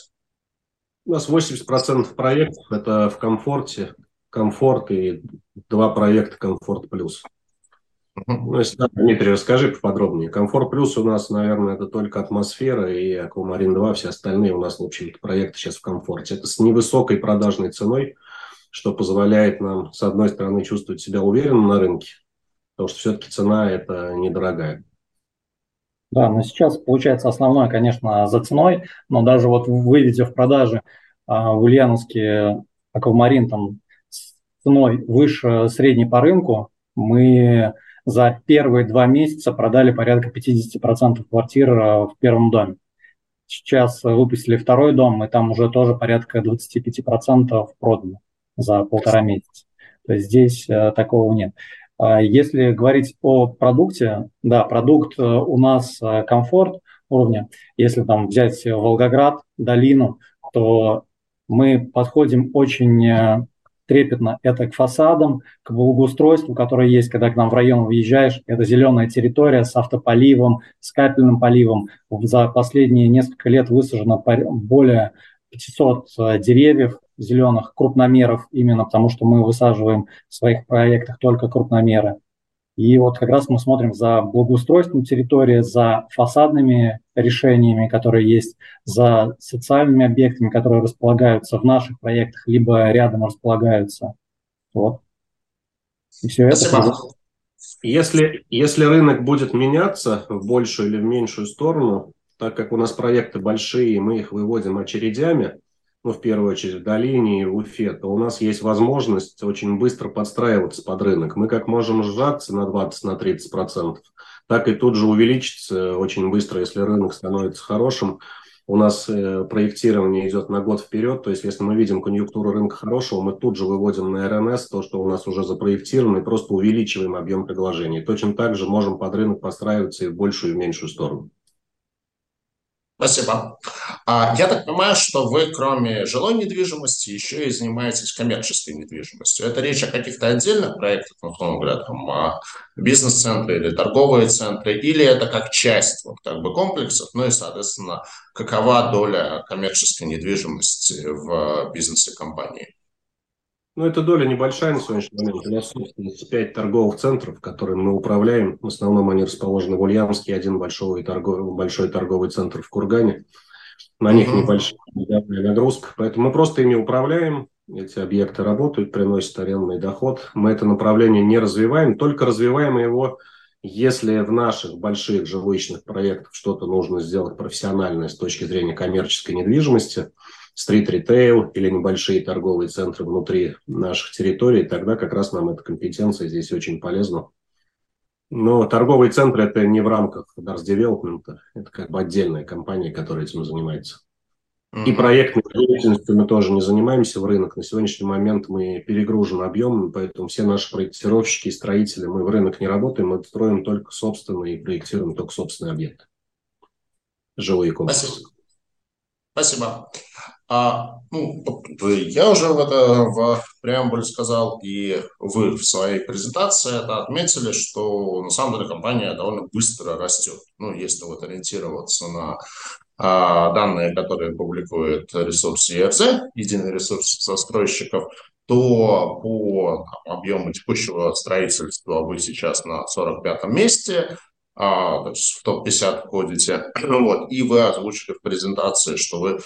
У нас 80% проектов это в комфорте, комфорт и два проекта комфорт плюс. Ну, если, да, Дмитрий, расскажи поподробнее. Комфорт плюс у нас, наверное, это только атмосфера и Аквамарин 2, все остальные у нас, в общем-то, проекты сейчас в комфорте. Это с невысокой продажной ценой, что позволяет нам, с одной стороны, чувствовать себя уверенно на рынке, потому что все-таки цена это недорогая. Да, но сейчас получается основное, конечно, за ценой, но даже вот выведя в продажи а, в Ульяновске аквамарин там с ценой выше средней по рынку, мы за первые два месяца продали порядка 50% квартир а, в первом доме. Сейчас выпустили второй дом, и там уже тоже порядка 25% продано за полтора месяца. То есть здесь а, такого нет. А если говорить о продукте, да, продукт э, у нас э, комфорт уровня. Если там взять Волгоград, долину, то мы подходим очень э, трепетно это к фасадам, к благоустройству, которое есть, когда к нам в район въезжаешь. Это зеленая территория с автополивом, с капельным поливом. За последние несколько лет высажено более 500 деревьев, зеленых крупномеров, именно потому что мы высаживаем в своих проектах только крупномеры. И вот как раз мы смотрим за благоустройством территории, за фасадными решениями, которые есть, за социальными объектами, которые располагаются в наших проектах, либо рядом располагаются. Вот. И все Спасибо. это. Если, если рынок будет меняться в большую или в меньшую сторону, так как у нас проекты большие, мы их выводим очередями, ну, в первую очередь, в долине и в Уфе, то у нас есть возможность очень быстро подстраиваться под рынок. Мы как можем сжаться на 20-30%, на так и тут же увеличиться очень быстро, если рынок становится хорошим. У нас э, проектирование идет на год вперед, то есть если мы видим конъюнктуру рынка хорошего, мы тут же выводим на РНС то, что у нас уже запроектировано, и просто увеличиваем объем предложений. Точно так же можем под рынок подстраиваться и в большую и в меньшую сторону. Спасибо. А, я так понимаю, что вы, кроме жилой недвижимости, еще и занимаетесь коммерческой недвижимостью. Это речь о каких-то отдельных проектах, условно говоря, там, бизнес-центры или торговые центры, или это как часть вот, как бы комплексов, ну и, соответственно, какова доля коммерческой недвижимости в бизнесе компании? Ну, эта доля небольшая на сегодняшний момент. У нас, собственно, пять торговых центров, которыми мы управляем. В основном они расположены в Ульяновске, один большой торговый, большой торговый центр в Кургане. На них uh-huh. небольшая нагрузка. Поэтому мы просто ими управляем. Эти объекты работают, приносят арендный доход. Мы это направление не развиваем, только развиваем его, если в наших больших жилищных проектах что-то нужно сделать профессиональное с точки зрения коммерческой недвижимости – стрит-ритейл или небольшие торговые центры внутри наших территорий, тогда как раз нам эта компетенция здесь очень полезна. Но торговые центры – это не в рамках Dars Development, это как бы отдельная компания, которая этим занимается. И проектной деятельностью мы тоже не занимаемся в рынок. На сегодняшний момент мы перегружены объемом, поэтому все наши проектировщики и строители, мы в рынок не работаем, мы строим только собственные и проектируем только собственные объекты. Жилые комплексы. Спасибо. Спасибо. А, ну, я уже в это в преамбуле сказал, и вы в своей презентации это отметили, что на самом деле компания довольно быстро растет. Ну, если вот ориентироваться на а, данные, которые публикует ресурс ERZ, единый ресурс застройщиков, то по объему текущего строительства вы сейчас на 45-м месте, а, то есть в топ-50 входите, вот, и вы озвучили в презентации, что вы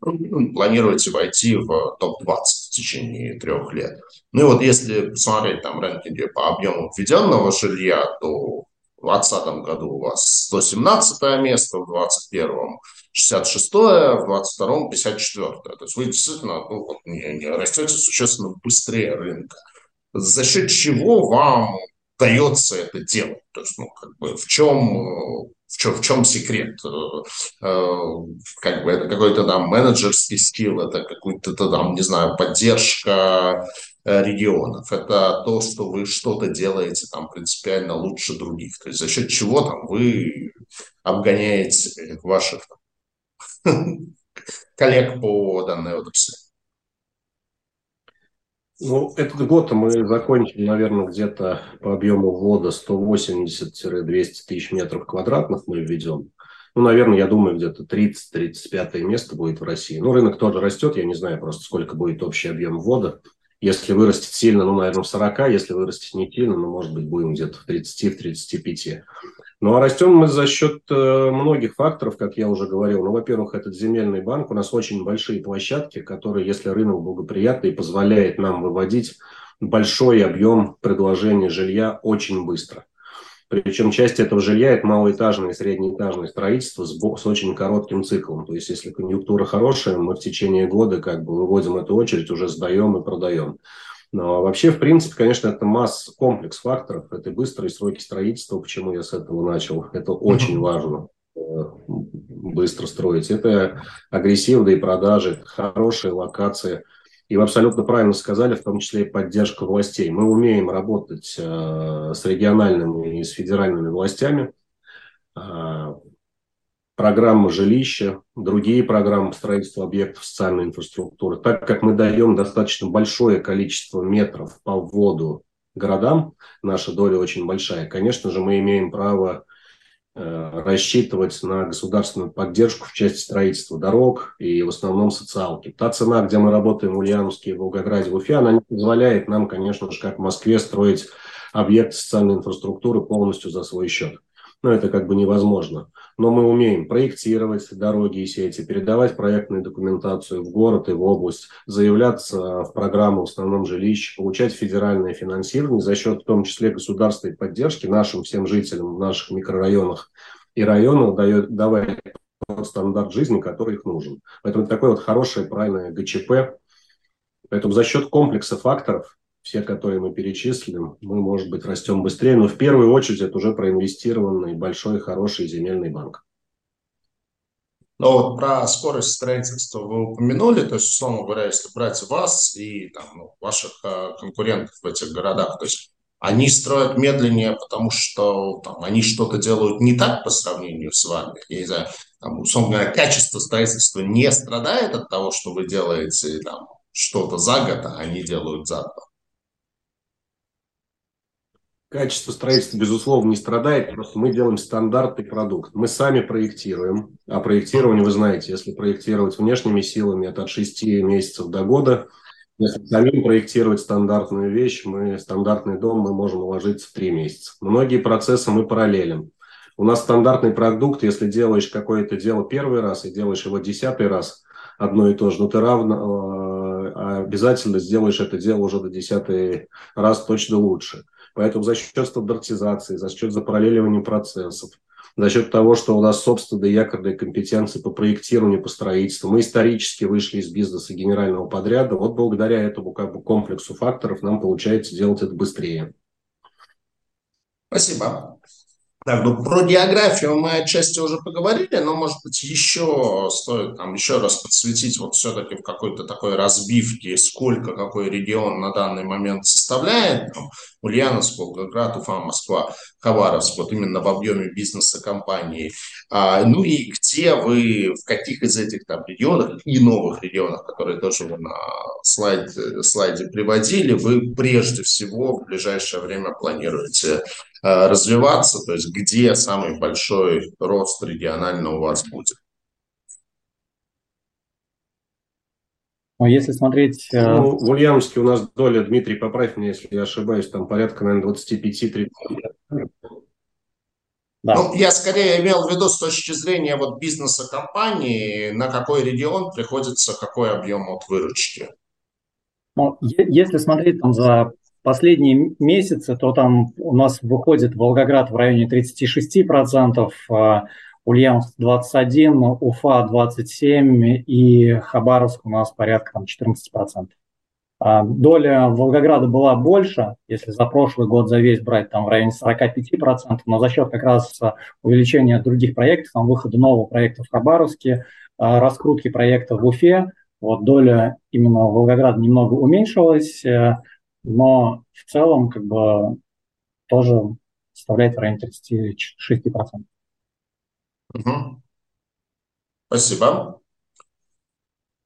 планируете войти в топ-20 в течение трех лет. Ну и вот если посмотреть там рэнкинги по объему введенного жилья, то в 2020 году у вас 117 место, в 2021 66 в 22 54 То есть вы действительно ну, не, не растете существенно быстрее рынка. За счет чего вам дается это делать? То есть, ну, как бы, в чем в чем, в чем секрет? Э, э, как бы это какой-то там менеджерский скилл, это какой-то там, не знаю, поддержка Э, регионов. Это то, что вы что-то делаете там принципиально лучше других. То есть за счет чего там вы обгоняете ваших коллег по данной отрасли. Ну, этот год мы закончили, наверное, где-то по объему ввода 180-200 тысяч метров квадратных мы введем. Ну, наверное, я думаю, где-то 30-35 место будет в России. Ну, рынок тоже растет, я не знаю просто, сколько будет общий объем ввода. Если вырастет сильно, ну, наверное, в 40, если вырастет не сильно, ну, может быть, будем где-то в 30, в 35. Ну, а растем мы за счет э, многих факторов, как я уже говорил. Ну, во-первых, этот земельный банк. У нас очень большие площадки, которые, если рынок благоприятный, позволяет нам выводить большой объем предложения жилья очень быстро. Причем часть этого жилья – это малоэтажное и среднеэтажное строительство с, с очень коротким циклом. То есть, если конъюнктура хорошая, мы в течение года как бы выводим эту очередь, уже сдаем и продаем. Но вообще, в принципе, конечно, это масс, комплекс факторов. Это быстрые сроки строительства, почему я с этого начал. Это очень важно э, быстро строить. Это агрессивные продажи, хорошие локации – и вы абсолютно правильно сказали, в том числе и поддержка властей. Мы умеем работать э, с региональными и с федеральными властями. Программы жилища, другие программы строительства объектов социальной инфраструктуры. Так как мы даем достаточно большое количество метров по вводу городам, наша доля очень большая, конечно же, мы имеем право Э, рассчитывать на государственную поддержку в части строительства дорог и в основном социалки. Та цена, где мы работаем в Ульяновске, в Волгограде, в Уфе, она не позволяет нам, конечно же, как в Москве, строить объекты социальной инфраструктуры полностью за свой счет. Но это как бы невозможно. Но мы умеем проектировать дороги и сети, передавать проектную документацию в город и в область, заявляться в программу в основном жилищ, получать федеральное финансирование за счет в том числе государственной поддержки нашим всем жителям в наших микрорайонах и районах, дает, давая тот стандарт жизни, который их нужен. Поэтому это такое вот хорошее, правильное ГЧП. Поэтому за счет комплекса факторов все, которые мы перечислим, мы, может быть, растем быстрее, но в первую очередь это уже проинвестированный большой, хороший земельный банк. Но вот про скорость строительства вы упомянули, то есть, условно говоря, если брать вас и там, ну, ваших э, конкурентов в этих городах, то есть они строят медленнее, потому что там, они что-то делают не так по сравнению с вами. Я не знаю, там, условно говоря, качество строительства не страдает от того, что вы делаете там, что-то за год, а они делают за два. Качество строительства, безусловно, не страдает, просто мы делаем стандартный продукт. Мы сами проектируем, а проектирование, вы знаете, если проектировать внешними силами, это от 6 месяцев до года. Если самим проектировать стандартную вещь, мы стандартный дом мы можем уложиться в 3 месяца. Многие процессы мы параллелим. У нас стандартный продукт, если делаешь какое-то дело первый раз и делаешь его десятый раз, одно и то же, но ты равно э, обязательно сделаешь это дело уже до десятый раз точно лучше. Поэтому за счет стандартизации, за счет запараллеливания процессов, за счет того, что у нас собственные якорные компетенции по проектированию, по строительству. Мы исторически вышли из бизнеса генерального подряда. Вот благодаря этому как бы комплексу факторов нам получается делать это быстрее. Спасибо. Так, ну про географию мы отчасти уже поговорили, но, может быть, еще стоит там еще раз подсветить вот все-таки в какой-то такой разбивке, сколько какой регион на данный момент составляет. Там, Ульяновск, Волгоград, Уфа, Москва, Хабаровск, вот именно в объеме бизнеса компании. А, ну и где вы, в каких из этих там регионах и новых регионах, которые тоже вы на слайде, слайде приводили, вы прежде всего в ближайшее время планируете развиваться, то есть где самый большой рост регионально у вас будет? Но если смотреть... Э, ну, в Ульяновске у нас доля, Дмитрий, поправь меня, если я ошибаюсь, там порядка, наверное, 25-30. Да. Ну, я скорее имел в виду с точки зрения вот бизнеса компании, на какой регион приходится какой объем от выручки. Ну, если смотреть там за последние месяцы, то там у нас выходит Волгоград в районе 36%, а Ульяновск 21, Уфа 27 и Хабаровск у нас порядка там, 14%. А доля Волгограда была больше, если за прошлый год за весь брать, там в районе 45%, но за счет как раз увеличения других проектов, там выхода нового проекта в Хабаровске, а, раскрутки проекта в Уфе, вот доля именно Волгограда немного уменьшилась, э, но в целом как бы тоже составляет в районе 36%. Угу. Спасибо.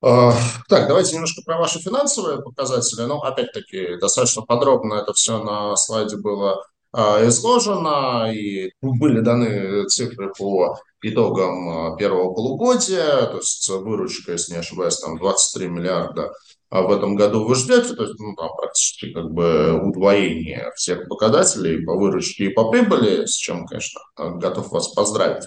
А, так, давайте немножко про ваши финансовые показатели. Ну, опять-таки, достаточно подробно это все на слайде было а, изложено, и были даны цифры по итогам а, первого полугодия, то есть выручка, если не ошибаюсь, там 23 миллиарда в этом году вы ждете, то есть ну, там практически как бы удвоение всех показателей по выручке и по прибыли, с чем, конечно, готов вас поздравить.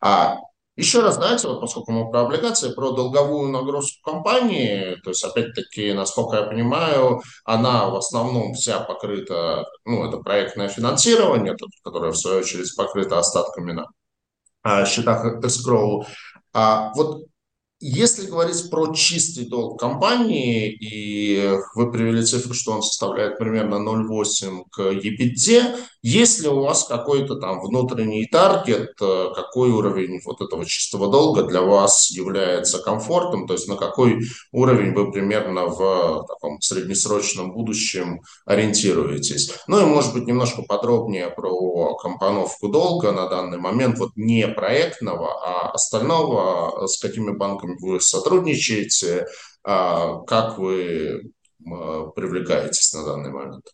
А еще раз, знаете, вот поскольку мы про облигации, про долговую нагрузку компании, то есть, опять-таки, насколько я понимаю, она в основном вся покрыта, ну, это проектное финансирование, которое, в свою очередь, покрыто остатками на а, счетах escrow. А вот если говорить про чистый долг компании, и вы привели цифру, что он составляет примерно 0,8 к EBITDA, есть ли у вас какой-то там внутренний таргет, э, какой уровень вот этого чистого долга для вас является комфортным, то есть на какой уровень вы примерно в таком среднесрочном будущем ориентируетесь? Ну и, может быть, немножко подробнее про компоновку долга на данный момент, вот не проектного, а остального, с какими банками вы сотрудничаете, а, как вы привлекаетесь на данный момент?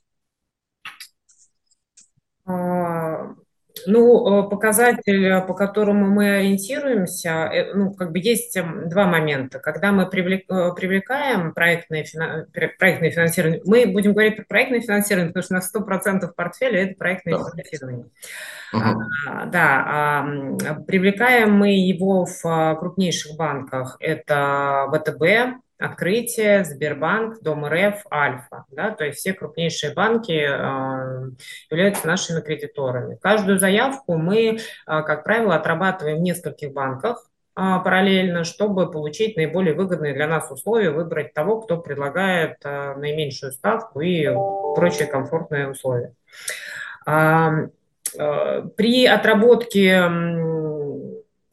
Ну, э, показатель, по которому мы ориентируемся, э, ну, как бы есть эм, два момента. Когда мы привлек, э, привлекаем проектное, проектное финансирование, мы будем говорить про проектное финансирование, потому что на 100% портфеля это проектное да. финансирование. Uh-huh. А, да, а, привлекаем мы его в а, крупнейших банках. Это ВТБ, Открытие, Сбербанк, Дом РФ, Альфа. Да, то есть все крупнейшие банки э, являются нашими кредиторами. Каждую заявку мы, э, как правило, отрабатываем в нескольких банках э, параллельно, чтобы получить наиболее выгодные для нас условия, выбрать того, кто предлагает э, наименьшую ставку и прочие комфортные условия. Э, э, при отработке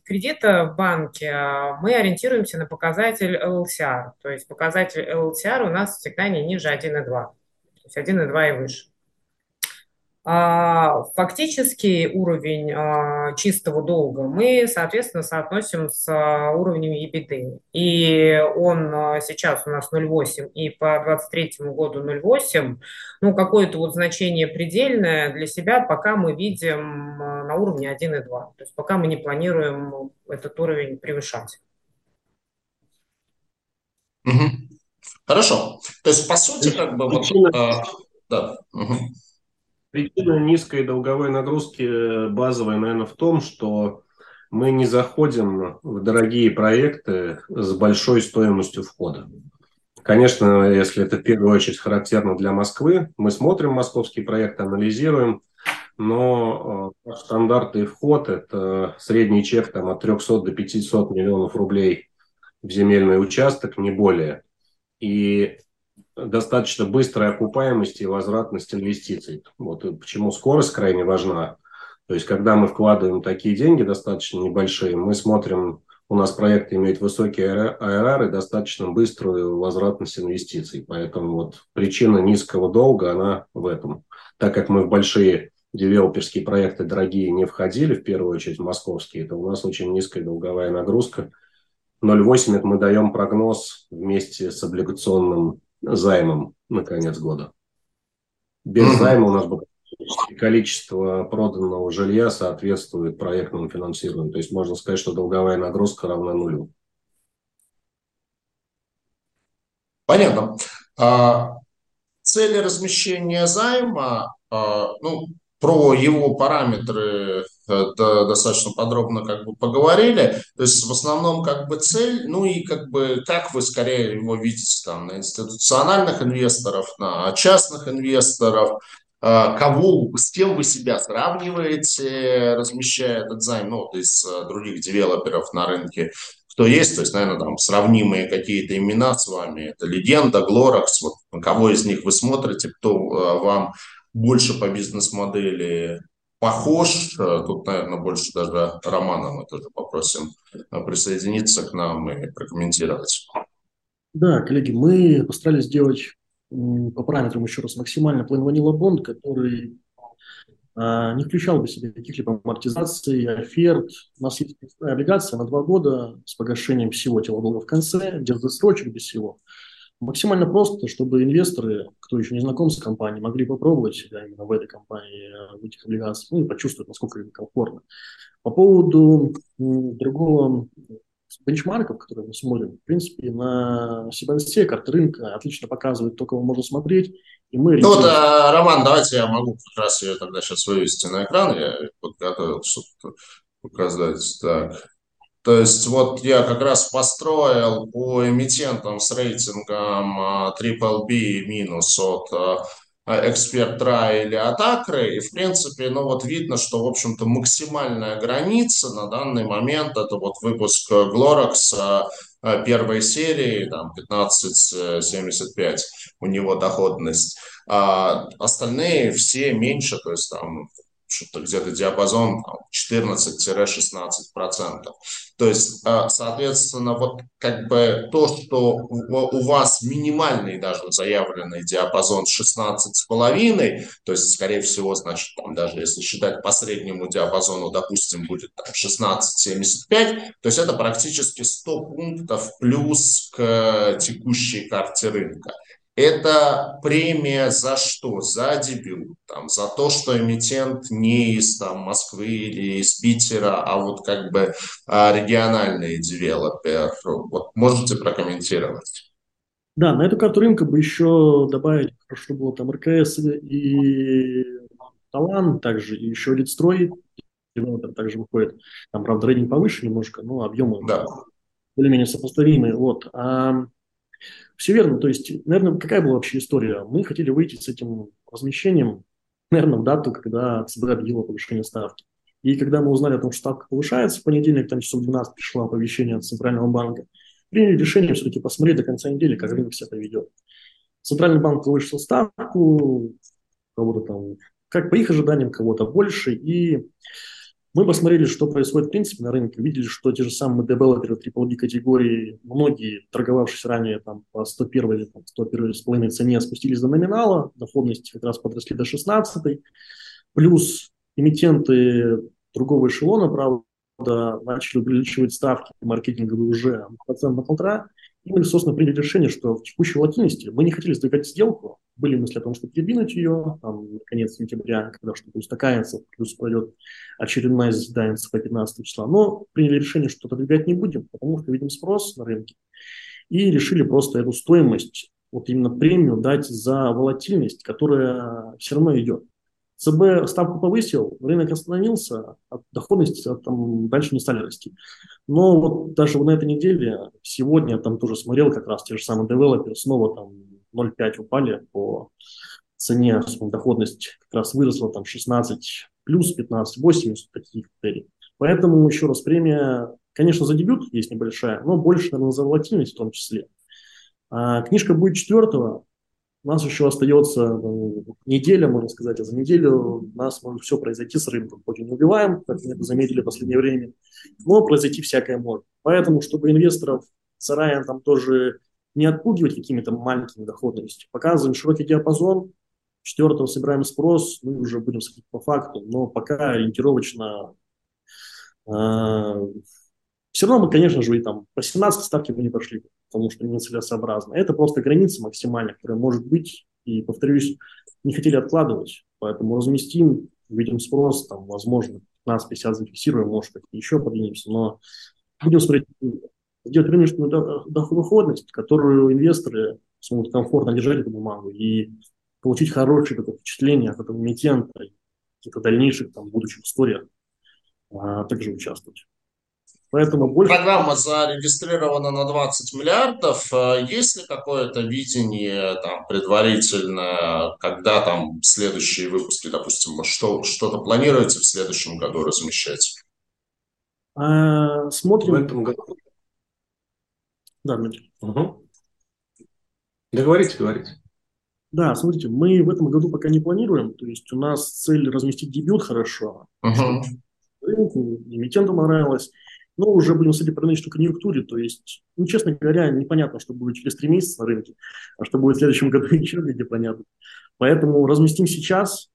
кредита в банке а, мы ориентируемся на показатель LCR. То есть показатель LCR у нас всегда не ниже 1,2. То есть 1,2 и выше. А, фактический уровень а, чистого долга мы, соответственно, соотносим с а, уровнем EBITDA. И он сейчас у нас 0,8 и по 2023 году 0,8. Ну, какое-то вот значение предельное для себя пока мы видим на уровне 1,2. То есть пока мы не планируем этот уровень превышать. Угу. Хорошо. То есть, по сути, как бы... Вот, а, да. Угу. Причина низкой долговой нагрузки э, базовая, наверное, в том, что мы не заходим в дорогие проекты с большой стоимостью входа. Конечно, если это в первую очередь характерно для Москвы, мы смотрим московские проекты, анализируем, но э, стандартный вход – это средний чек там, от 300 до 500 миллионов рублей в земельный участок, не более. И достаточно быстрая окупаемость и возвратность инвестиций. Вот почему скорость крайне важна. То есть, когда мы вкладываем такие деньги, достаточно небольшие, мы смотрим, у нас проект имеет высокий АРР и достаточно быструю возвратность инвестиций. Поэтому вот причина низкого долга, она в этом. Так как мы в большие девелоперские проекты дорогие не входили, в первую очередь московские, это у нас очень низкая долговая нагрузка. 0,8 это мы даем прогноз вместе с облигационным займом на конец года. Без mm-hmm. займа у нас количество проданного жилья соответствует проектному финансированию. То есть можно сказать, что долговая нагрузка равна нулю. Понятно. А, цели размещения займа, а, ну, про его параметры достаточно подробно как бы поговорили. То есть в основном как бы цель, ну и как бы как вы скорее его видите там на институциональных инвесторов, на частных инвесторов, э, кого, с кем вы себя сравниваете, размещая этот займ, ну, то есть э, других девелоперов на рынке, кто есть, то есть, наверное, там сравнимые какие-то имена с вами, это Легенда, Глоракс, вот на кого из них вы смотрите, кто вам больше по бизнес-модели похож. Э, тут, наверное, больше даже Романа мы тоже попросим э, присоединиться к нам и прокомментировать. Да, коллеги, мы постарались сделать по параметрам еще раз максимально план ванила бонд, который а, не включал бы в себя каких-либо амортизаций, оферт. У нас есть облигация на два года с погашением всего тела долга в конце, без досрочек, без всего. Максимально просто, чтобы инвесторы, кто еще не знаком с компанией, могли попробовать себя именно в этой компании, э, в этих облигациях, ну и почувствовать, насколько им комфортно. По поводу другого бенчмарков, которые мы смотрим, в принципе, на Сибансе карта рынка отлично показывает то, кого можно смотреть. И мы ну вот, а, Роман, давайте я могу как раз ее тогда сейчас вывести на экран. Я подготовил, чтобы показать. Так. То есть вот я как раз построил по эмитентам с рейтингом Triple B минус от Эксперт Тра или от Акры, и в принципе, ну вот видно, что, в общем-то, максимальная граница на данный момент это вот выпуск Glorax первой серии, там 15.75 у него доходность. А остальные все меньше, то есть там что-то где-то диапазон 14-16%. То есть, а, соответственно, вот как бы то, что у вас минимальный даже заявленный диапазон 16,5, то есть, скорее всего, значит, там даже если считать по среднему диапазону, допустим, будет там 16,75, то есть это практически 100 пунктов плюс к текущей карте рынка. Это премия за что? За дебют, там, за то, что эмитент не из там, Москвы или из Питера, а вот как бы а, региональный девелопер. Вот можете прокомментировать? Да, на эту карту рынка бы еще добавить, что было там РКС и Талан, также и еще Лидстрой, девелопер также выходит. Там, правда, рейтинг повыше немножко, но объемы да. более-менее сопоставимые. Вот. А все верно. То есть, наверное, какая была вообще история? Мы хотели выйти с этим размещением, наверное, в дату, когда ЦБ объявила повышение ставки. И когда мы узнали о том, что ставка повышается, в понедельник, там часов 12 пришло оповещение от Центрального банка, приняли решение все-таки посмотреть до конца недели, как рынок себя поведет. Центральный банк повысил ставку, кого-то там, как по их ожиданиям, кого-то больше, и мы посмотрели, что происходит в принципе на рынке, увидели, что те же самые девелоперы AAA категории, многие, торговавшись ранее там, по 101 или там, 101,5 цене, спустились до номинала, доходности как раз подросли до 16, плюс эмитенты другого эшелона, правда, начали увеличивать ставки маркетинговые уже на процент на полтора, мы, собственно, приняли решение, что в текущей волатильности мы не хотели сдвигать сделку, были мысли о том, чтобы передвинуть ее, там, конец сентября, когда что-то устаканится, плюс пройдет очередное заседание по 15 числа. Но приняли решение, что отодвигать не будем, потому что видим спрос на рынке. И решили просто эту стоимость, вот именно премию дать за волатильность, которая все равно идет. ЦБ ставку повысил, рынок остановился, а доходности там дальше не стали расти. Но вот даже на этой неделе, сегодня там тоже смотрел как раз те же самые девелоперы, снова там 0,5 упали по цене доходность как раз выросла там 16 плюс, 15, 80, таких критерий. Поэтому, еще раз, премия, конечно, за дебют есть небольшая, но больше, наверное, за волатильность в том числе. А книжка будет четвертого, у нас еще остается ну, неделя, можно сказать, а за неделю у нас может все произойти с рынком. Хоть и не убиваем, как мы это заметили в последнее время, но произойти всякое может. Поэтому, чтобы инвесторов заранее там тоже не отпугивать какими-то маленькими доходностями, показываем широкий диапазон, четвертого собираем спрос, мы уже будем смотреть по факту, но пока ориентировочно э, все равно мы, конечно же, и там по 17 ставки мы не пошли, потому что нецелесообразно. Это просто граница максимальная, которая может быть, и, повторюсь, не хотели откладывать, поэтому разместим, видим спрос, там, возможно, 15-50 зафиксируем, может, еще подвинемся, но будем смотреть, сделать рыночную доходность, которую инвесторы смогут комфортно держать эту бумагу и получить хорошее такое впечатление от этого эмитента, каких-то дальнейших там будущих историях, а также участвовать. Поэтому больше... Программа зарегистрирована на 20 миллиардов. А есть ли какое-то видение там, предварительно, когда там следующие выпуски, допустим, что, что-то планируете в следующем году размещать? А, смотрим. В этом году. Да, Дмитрий. Угу. Договорите, говорите. Да, смотрите, мы в этом году пока не планируем. То есть у нас цель разместить дебют хорошо. Угу. Рынку, эмитенту понравилось. Но уже будем судить про нынешнюю конъюнктуре, то есть, ну, честно говоря, непонятно, что будет через три месяца на рынке, а что будет в следующем году, еще где понятно. Поэтому разместим сейчас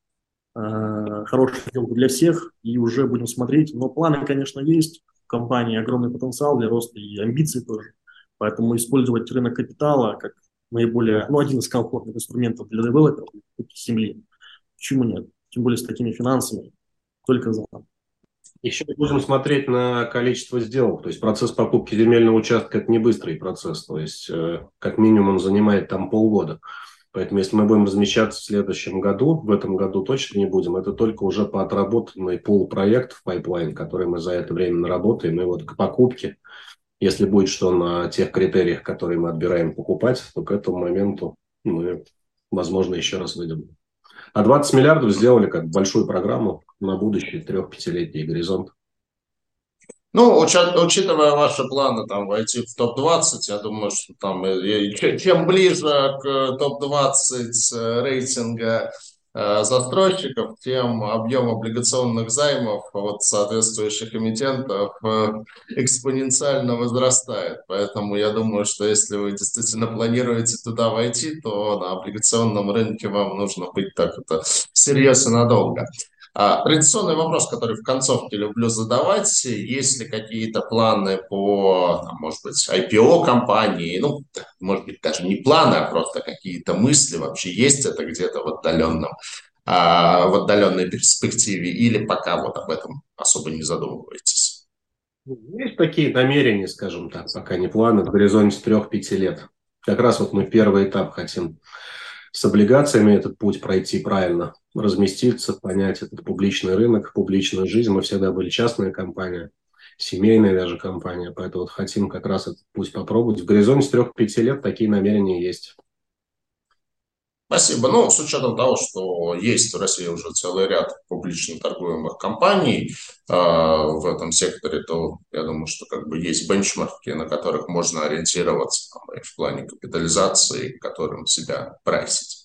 э, хорошую сделку для всех и уже будем смотреть. Но планы, конечно, есть. У компании огромный потенциал для роста и амбиции тоже. Поэтому использовать рынок капитала как наиболее, ну, один из комфортных инструментов для девелоперов земли. Почему нет? Тем более с такими финансами. Только за. Еще будем смотреть на количество сделок. То есть процесс покупки земельного участка – это не быстрый процесс. То есть э, как минимум он занимает там полгода. Поэтому если мы будем размещаться в следующем году, в этом году точно не будем, это только уже по отработанной пул проектов pipeline, который мы за это время наработаем. И вот к покупке, если будет что на тех критериях, которые мы отбираем покупать, то к этому моменту мы, возможно, еще раз выйдем. А 20 миллиардов сделали как большую программу на будущий трех-пятилетний горизонт. Ну, учитывая ваши планы там войти в топ-20, я думаю, что там чем ближе к топ-20 э, рейтинга Э, застройщиков, тем объем облигационных займов от соответствующих эмитентов э, экспоненциально возрастает. Поэтому я думаю, что если вы действительно планируете туда войти, то на облигационном рынке вам нужно быть так это серьезно надолго. А, традиционный вопрос, который в концовке люблю задавать, есть ли какие-то планы по, может быть, IPO компании, ну, может быть, даже не планы, а просто какие-то мысли вообще есть это где-то в отдаленном, а, в отдаленной перспективе, или пока вот об этом особо не задумываетесь? Есть такие намерения, скажем так, пока не планы, в горизонте трех-пяти лет. Как раз вот мы первый этап хотим с облигациями этот путь пройти правильно, разместиться, понять этот публичный рынок, публичную жизнь. Мы всегда были частная компания, семейная даже компания, поэтому вот хотим как раз этот путь попробовать. В горизонте трех-пяти лет такие намерения есть. Спасибо. Ну, с учетом того, что есть в России уже целый ряд публично торгуемых компаний э, в этом секторе, то я думаю, что как бы есть бенчмарки, на которых можно ориентироваться там, и в плане капитализации, которым себя прайсить.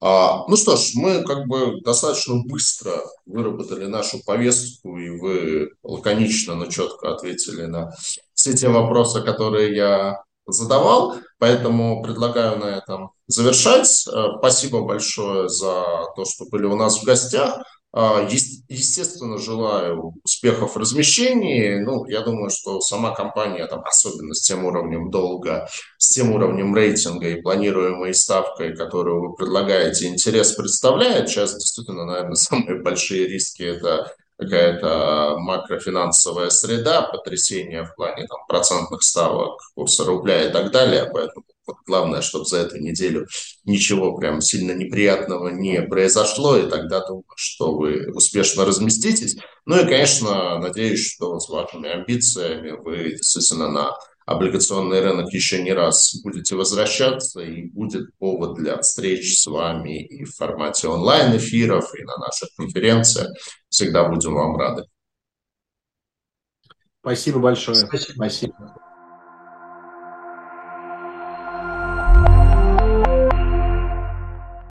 А, ну что ж, мы как бы достаточно быстро выработали нашу повестку, и вы лаконично, но четко ответили на все те вопросы, которые я задавал, поэтому предлагаю на этом завершать. Э, спасибо большое за то, что были у нас в гостях. Э, естественно, желаю успехов в размещении. Ну, я думаю, что сама компания, там, особенно с тем уровнем долга, с тем уровнем рейтинга и планируемой ставкой, которую вы предлагаете, интерес представляет. Сейчас действительно, наверное, самые большие риски – это какая-то макрофинансовая среда, потрясение в плане там, процентных ставок, курса рубля и так далее. Поэтому главное, чтобы за эту неделю ничего прям сильно неприятного не произошло, и тогда думаю, что вы успешно разместитесь. Ну и, конечно, надеюсь, что с вашими амбициями вы действительно на облигационный рынок еще не раз будете возвращаться, и будет повод для встреч с вами и в формате онлайн-эфиров, и на наших конференциях. Всегда будем вам рады. Спасибо большое. Спасибо. Спасибо.